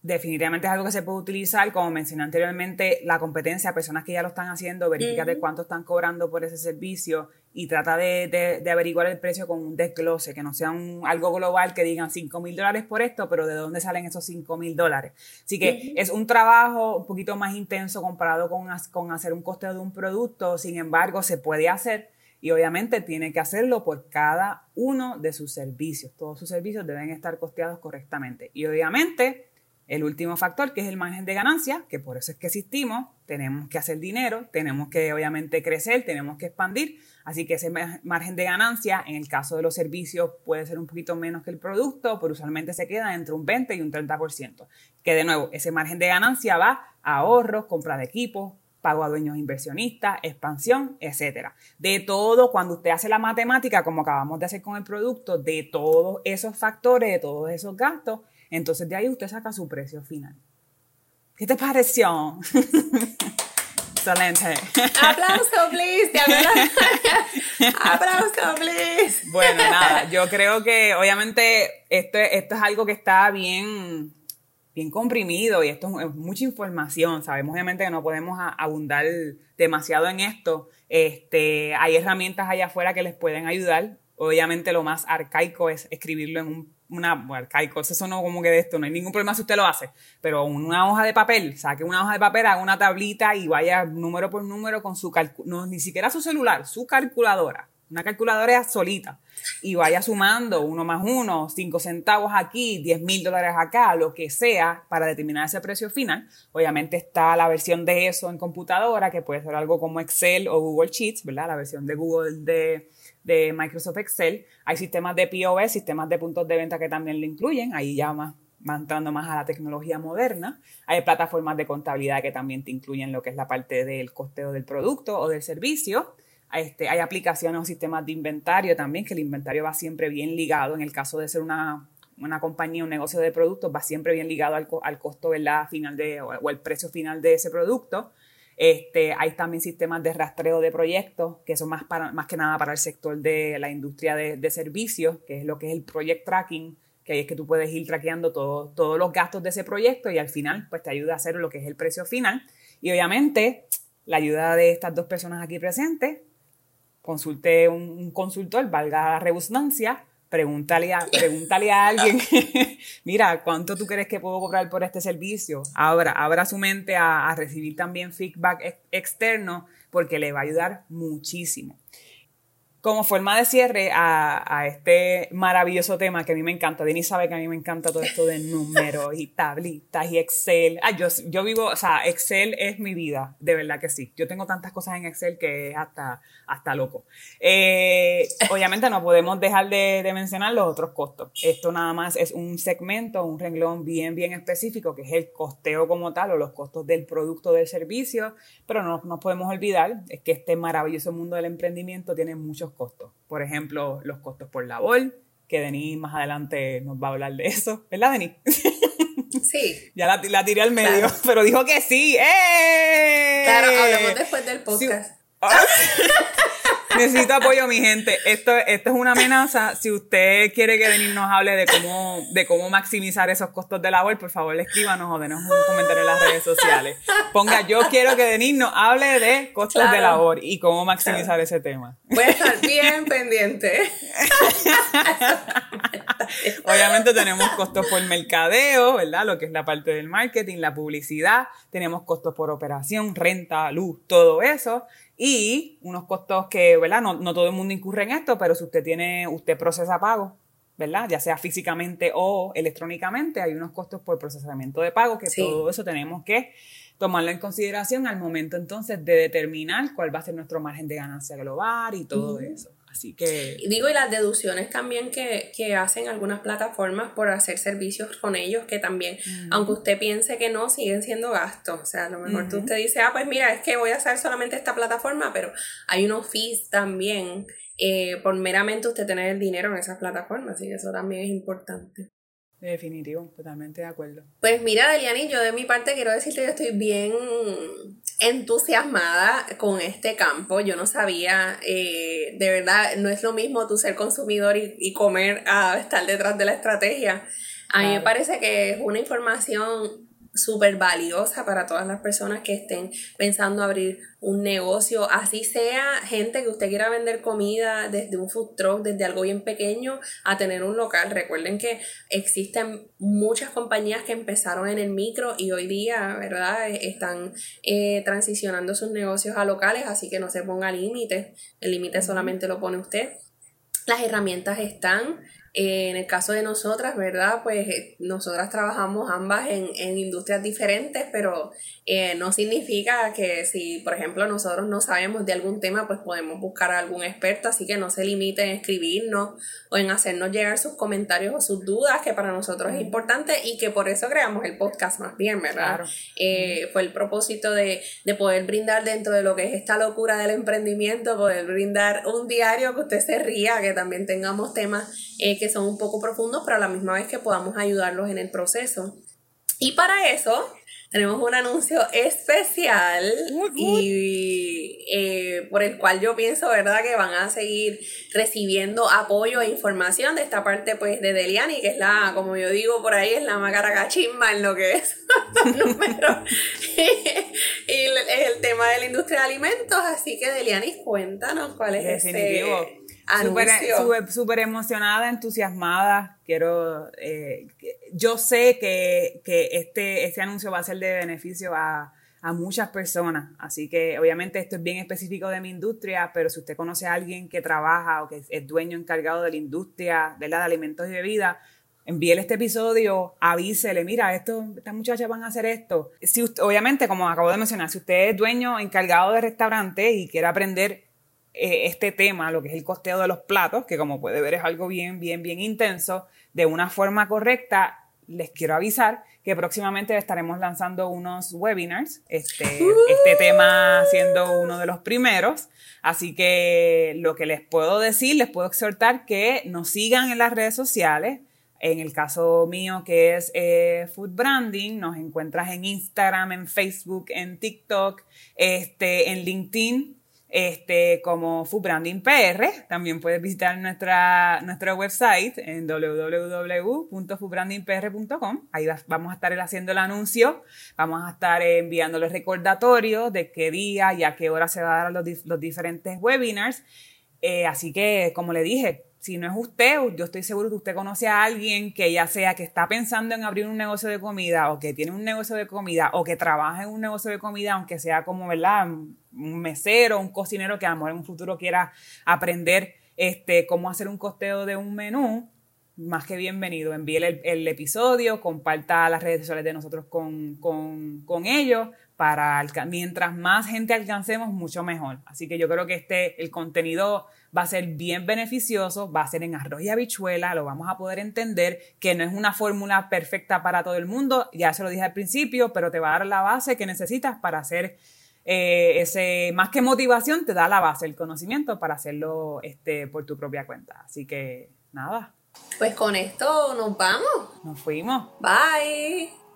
definitivamente es algo que se puede utilizar. Como mencioné anteriormente, la competencia, personas que ya lo están haciendo, verifícate cuánto están cobrando por ese servicio y trata de, averiguar el precio con un desglose, que no sea un, algo global que digan 5 mil dólares por esto, pero de dónde salen esos 5 mil dólares. Así que es un trabajo un poquito más intenso comparado con, con hacer un costeo de un producto, sin embargo se puede hacer y obviamente tiene que hacerlo por cada uno de sus servicios. Todos sus servicios deben estar costeados correctamente. Y obviamente el último factor, que es el margen de ganancia, que por eso es que existimos, tenemos que hacer dinero, tenemos que obviamente crecer, tenemos que expandir, así que ese margen de ganancia, en el caso de los servicios, puede ser un poquito menos que el producto, pero usualmente se queda entre un 20 y un 30%. Que de nuevo, ese margen de ganancia va a ahorros, compra de equipos, pago a dueños inversionistas, expansión, etcétera. De todo, cuando usted hace la matemática, como acabamos de hacer con el producto, de todos esos factores, de todos esos gastos, entonces de ahí usted saca su precio final. ¿Qué te pareció? <laughs> Excelente. Aplauso, please. <laughs> Aplauso, please. Bueno, nada, yo creo que obviamente esto, esto es algo que está bien, bien comprimido y esto es mucha información. Sabemos obviamente que no podemos abundar demasiado en esto. Este, hay herramientas allá afuera que les pueden ayudar. Obviamente lo más arcaico es escribirlo en un una, bueno, arcaico, eso no como que de esto, no hay ningún problema si usted lo hace, pero una hoja de papel, saque una hoja de papel, haga una tablita y vaya número por número con su no, ni siquiera su celular, su calculadora, una calculadora solita, y vaya sumando uno más uno, cinco centavos aquí, diez mil dólares acá, lo que sea, para determinar ese precio final. Obviamente está la versión de eso en computadora, que puede ser algo como Excel o Google Sheets, ¿verdad? La versión de Google de de Microsoft Excel. Hay sistemas de POS, sistemas de puntos de venta que también lo incluyen. Ahí ya más, va entrando más a la tecnología moderna. Hay plataformas de contabilidad que también te incluyen lo que es la parte del costeo del producto o del servicio. Este, hay aplicaciones o sistemas de inventario también, que el inventario va siempre bien ligado. En el caso de ser una, una compañía, un negocio de productos, va siempre bien ligado al, al costo final de, o, el precio final de ese producto. Este, hay también sistemas de rastreo de proyectos, que son más, para, más que nada para el sector de la industria de, servicios, que es lo que es el project tracking, que ahí es que tú puedes ir traqueando todos los gastos de ese proyecto y al final pues te ayuda a hacer lo que es el precio final. Y obviamente la ayuda de estas dos personas aquí presentes, consulte un, un consultor, valga la redundancia, Pregúntale a, <laughs> pregúntale a alguien, <laughs> mira, ¿cuánto tú crees que puedo cobrar por este servicio? Abra, abra su mente a, a recibir también feedback externo porque le va a ayudar muchísimo como forma de cierre a, este maravilloso tema que a mí me encanta. Denis sabe que a mí me encanta todo esto de números y tablitas y Excel. Ah, yo, yo vivo, o sea, Excel es mi vida, de verdad que sí. Yo tengo tantas cosas en Excel que es hasta, hasta loco. Eh, obviamente no podemos dejar de, de, mencionar los otros costos. Esto nada más es un segmento, un renglón bien, bien específico, que es el costeo como tal o los costos del producto del servicio, pero no nos podemos olvidar es que este maravilloso mundo del emprendimiento tiene muchos costos. Por ejemplo, los costos por labor, que Denis más adelante nos va a hablar de eso, ¿verdad, Denis? <laughs> Sí. ya la, la, tiré al medio, pero dijo que sí. ¡Eh! Claro, hablamos después del podcast. <laughs> Necesito apoyo, mi gente. Esto, esto es una amenaza. Si usted quiere que Denis nos hable de cómo, de cómo maximizar esos costos de labor, por favor, escríbanos o denos un comentario en las redes sociales. Ponga, yo quiero que Denis nos hable de costos de labor y cómo maximizar ese tema. Voy a estar bien pendiente. <laughs> Obviamente tenemos costos por mercadeo, ¿verdad? Lo que es la parte del marketing, la publicidad. Tenemos costos por operación, renta, luz, todo eso y unos costos que, ¿verdad? No, no todo el mundo incurre en esto, pero si usted tiene, usted procesa pago, ¿verdad? Ya sea físicamente o electrónicamente, hay unos costos por procesamiento de pago que todo eso tenemos que tomarlo en consideración al momento entonces de determinar cuál va a ser nuestro margen de ganancia global y todo eso. Así que... Digo, y las deducciones también que, hacen algunas plataformas por hacer servicios con ellos, que también, aunque usted piense que no, siguen siendo gastos. O sea, a lo mejor usted dice, ah, pues mira, es que voy a hacer solamente esta plataforma, pero hay unos fees también eh, por meramente usted tener el dinero en esas plataformas, así que eso también es importante. Definitivo, totalmente de acuerdo. Pues mira, Deliani, yo de mi parte quiero decirte que estoy bien entusiasmada con este campo. Yo no sabía, eh, de verdad, no es lo mismo tú ser consumidor y, comer a estar detrás de la estrategia. A mí me parece que es una información súper valiosa para todas las personas que estén pensando abrir un negocio, así sea gente que usted quiera vender comida desde un food truck, desde algo bien pequeño a tener un local. Recuerden que existen muchas compañías que empezaron en el micro y hoy día, ¿verdad? Están eh, transicionando sus negocios a locales, así que no se ponga límites, el límite solamente lo pone usted. Las herramientas están, en el caso de nosotras, ¿verdad? Pues eh, nosotras trabajamos ambas en, en industrias diferentes, pero eh, no significa que si, por ejemplo, nosotros no sabemos de algún tema, pues podemos buscar a algún experto, así que no se limite en escribirnos o en hacernos llegar sus comentarios o sus dudas, que para nosotros es importante y que por eso creamos el podcast más bien, ¿verdad? Eh, fue el propósito de, de poder brindar dentro de lo que es esta locura del emprendimiento, poder brindar un diario que usted se ría, que también tengamos temas que son un poco profundos, pero a la misma vez que podamos ayudarlos en el proceso. Y para eso tenemos un anuncio especial y eh, por el cual yo pienso, ¿verdad?, que van a seguir recibiendo apoyo e información de esta parte, pues, de Deliani, que es la, como yo digo por ahí, es la macaracachimba en lo que es <laughs> número <laughs> y el, el, tema de la industria de alimentos. Así que, Deliani, cuéntanos cuál es Definitivo. Súper super, emocionada, entusiasmada. Quiero, eh, yo sé que, que, este, este anuncio va a ser de beneficio a, a, muchas personas. Así que obviamente esto es bien específico de mi industria, pero si usted conoce a alguien que trabaja o que es dueño encargado de la industria de, la, de alimentos y bebidas, envíele este episodio, avísele, mira, esto, estas muchachas van a hacer esto. Si obviamente, como acabo de mencionar, si usted es dueño encargado de restaurante y quiere aprender eh, este tema, lo que es el costeo de los platos, que como puede ver es algo bien, bien, bien intenso, de una forma correcta, les quiero avisar que próximamente estaremos lanzando unos webinars, este, este tema siendo uno de los primeros. Así que lo que les puedo decir, les puedo exhortar que nos sigan en las redes sociales. En el caso mío, que es eh, Food Branding, nos encuentras en Instagram, en Facebook, en TikTok, este, en LinkedIn este, como Food Branding PR. También puedes visitar nuestra, nuestro website en www.foodbrandingpr.com. Ahí vamos a estar haciendo el anuncio, vamos a estar enviándoles recordatorios de qué día y a qué hora se van a dar los, los diferentes webinars. Eh, así que, como le dije, si no es usted, yo estoy seguro que usted conoce a alguien que ya sea que está pensando en abrir un negocio de comida o que tiene un negocio de comida o que trabaja en un negocio de comida, aunque sea como, ¿verdad? Un mesero, un cocinero que a lo mejor en un futuro quiera aprender este, cómo hacer un costeo de un menú, más que bienvenido. Envíe el, episodio, comparta las redes sociales de nosotros con, con, con ellos para mientras más gente alcancemos, mucho mejor. Así que yo creo que este, el contenido va a ser bien beneficioso, va a ser en arroz y habichuela, lo vamos a poder entender, que no es una fórmula perfecta para todo el mundo, ya se lo dije al principio, pero te va a dar la base que necesitas para hacer eh, ese, más que motivación, te da la base, el conocimiento para hacerlo este, por tu propia cuenta. Así que nada. Pues con esto nos vamos. Nos fuimos. Bye.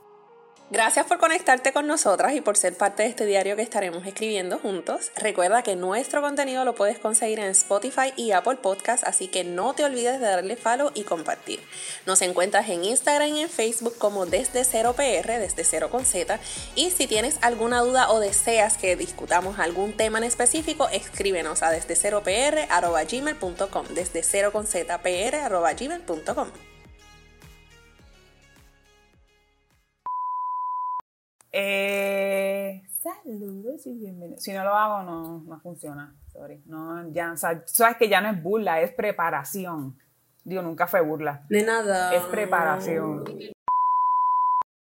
Gracias por conectarte con nosotras y por ser parte de este diario que estaremos escribiendo juntos. Recuerda que nuestro contenido lo puedes conseguir en Spotify y Apple Podcast, así que no te olvides de darle follow y compartir. Nos encuentras en Instagram y en Facebook como desde cero PR, desde cero con Z. Y si tienes alguna duda o deseas que discutamos algún tema en específico, escríbenos a desde cero PR gmail.com, desde cero con Z PR gmail.com. Eh, saludos y bienvenidos. Si no lo hago, no, no funciona. Sorry. No, ya, sabes que ya no es burla, es preparación. Digo, nunca fue burla. De nada. Es preparación.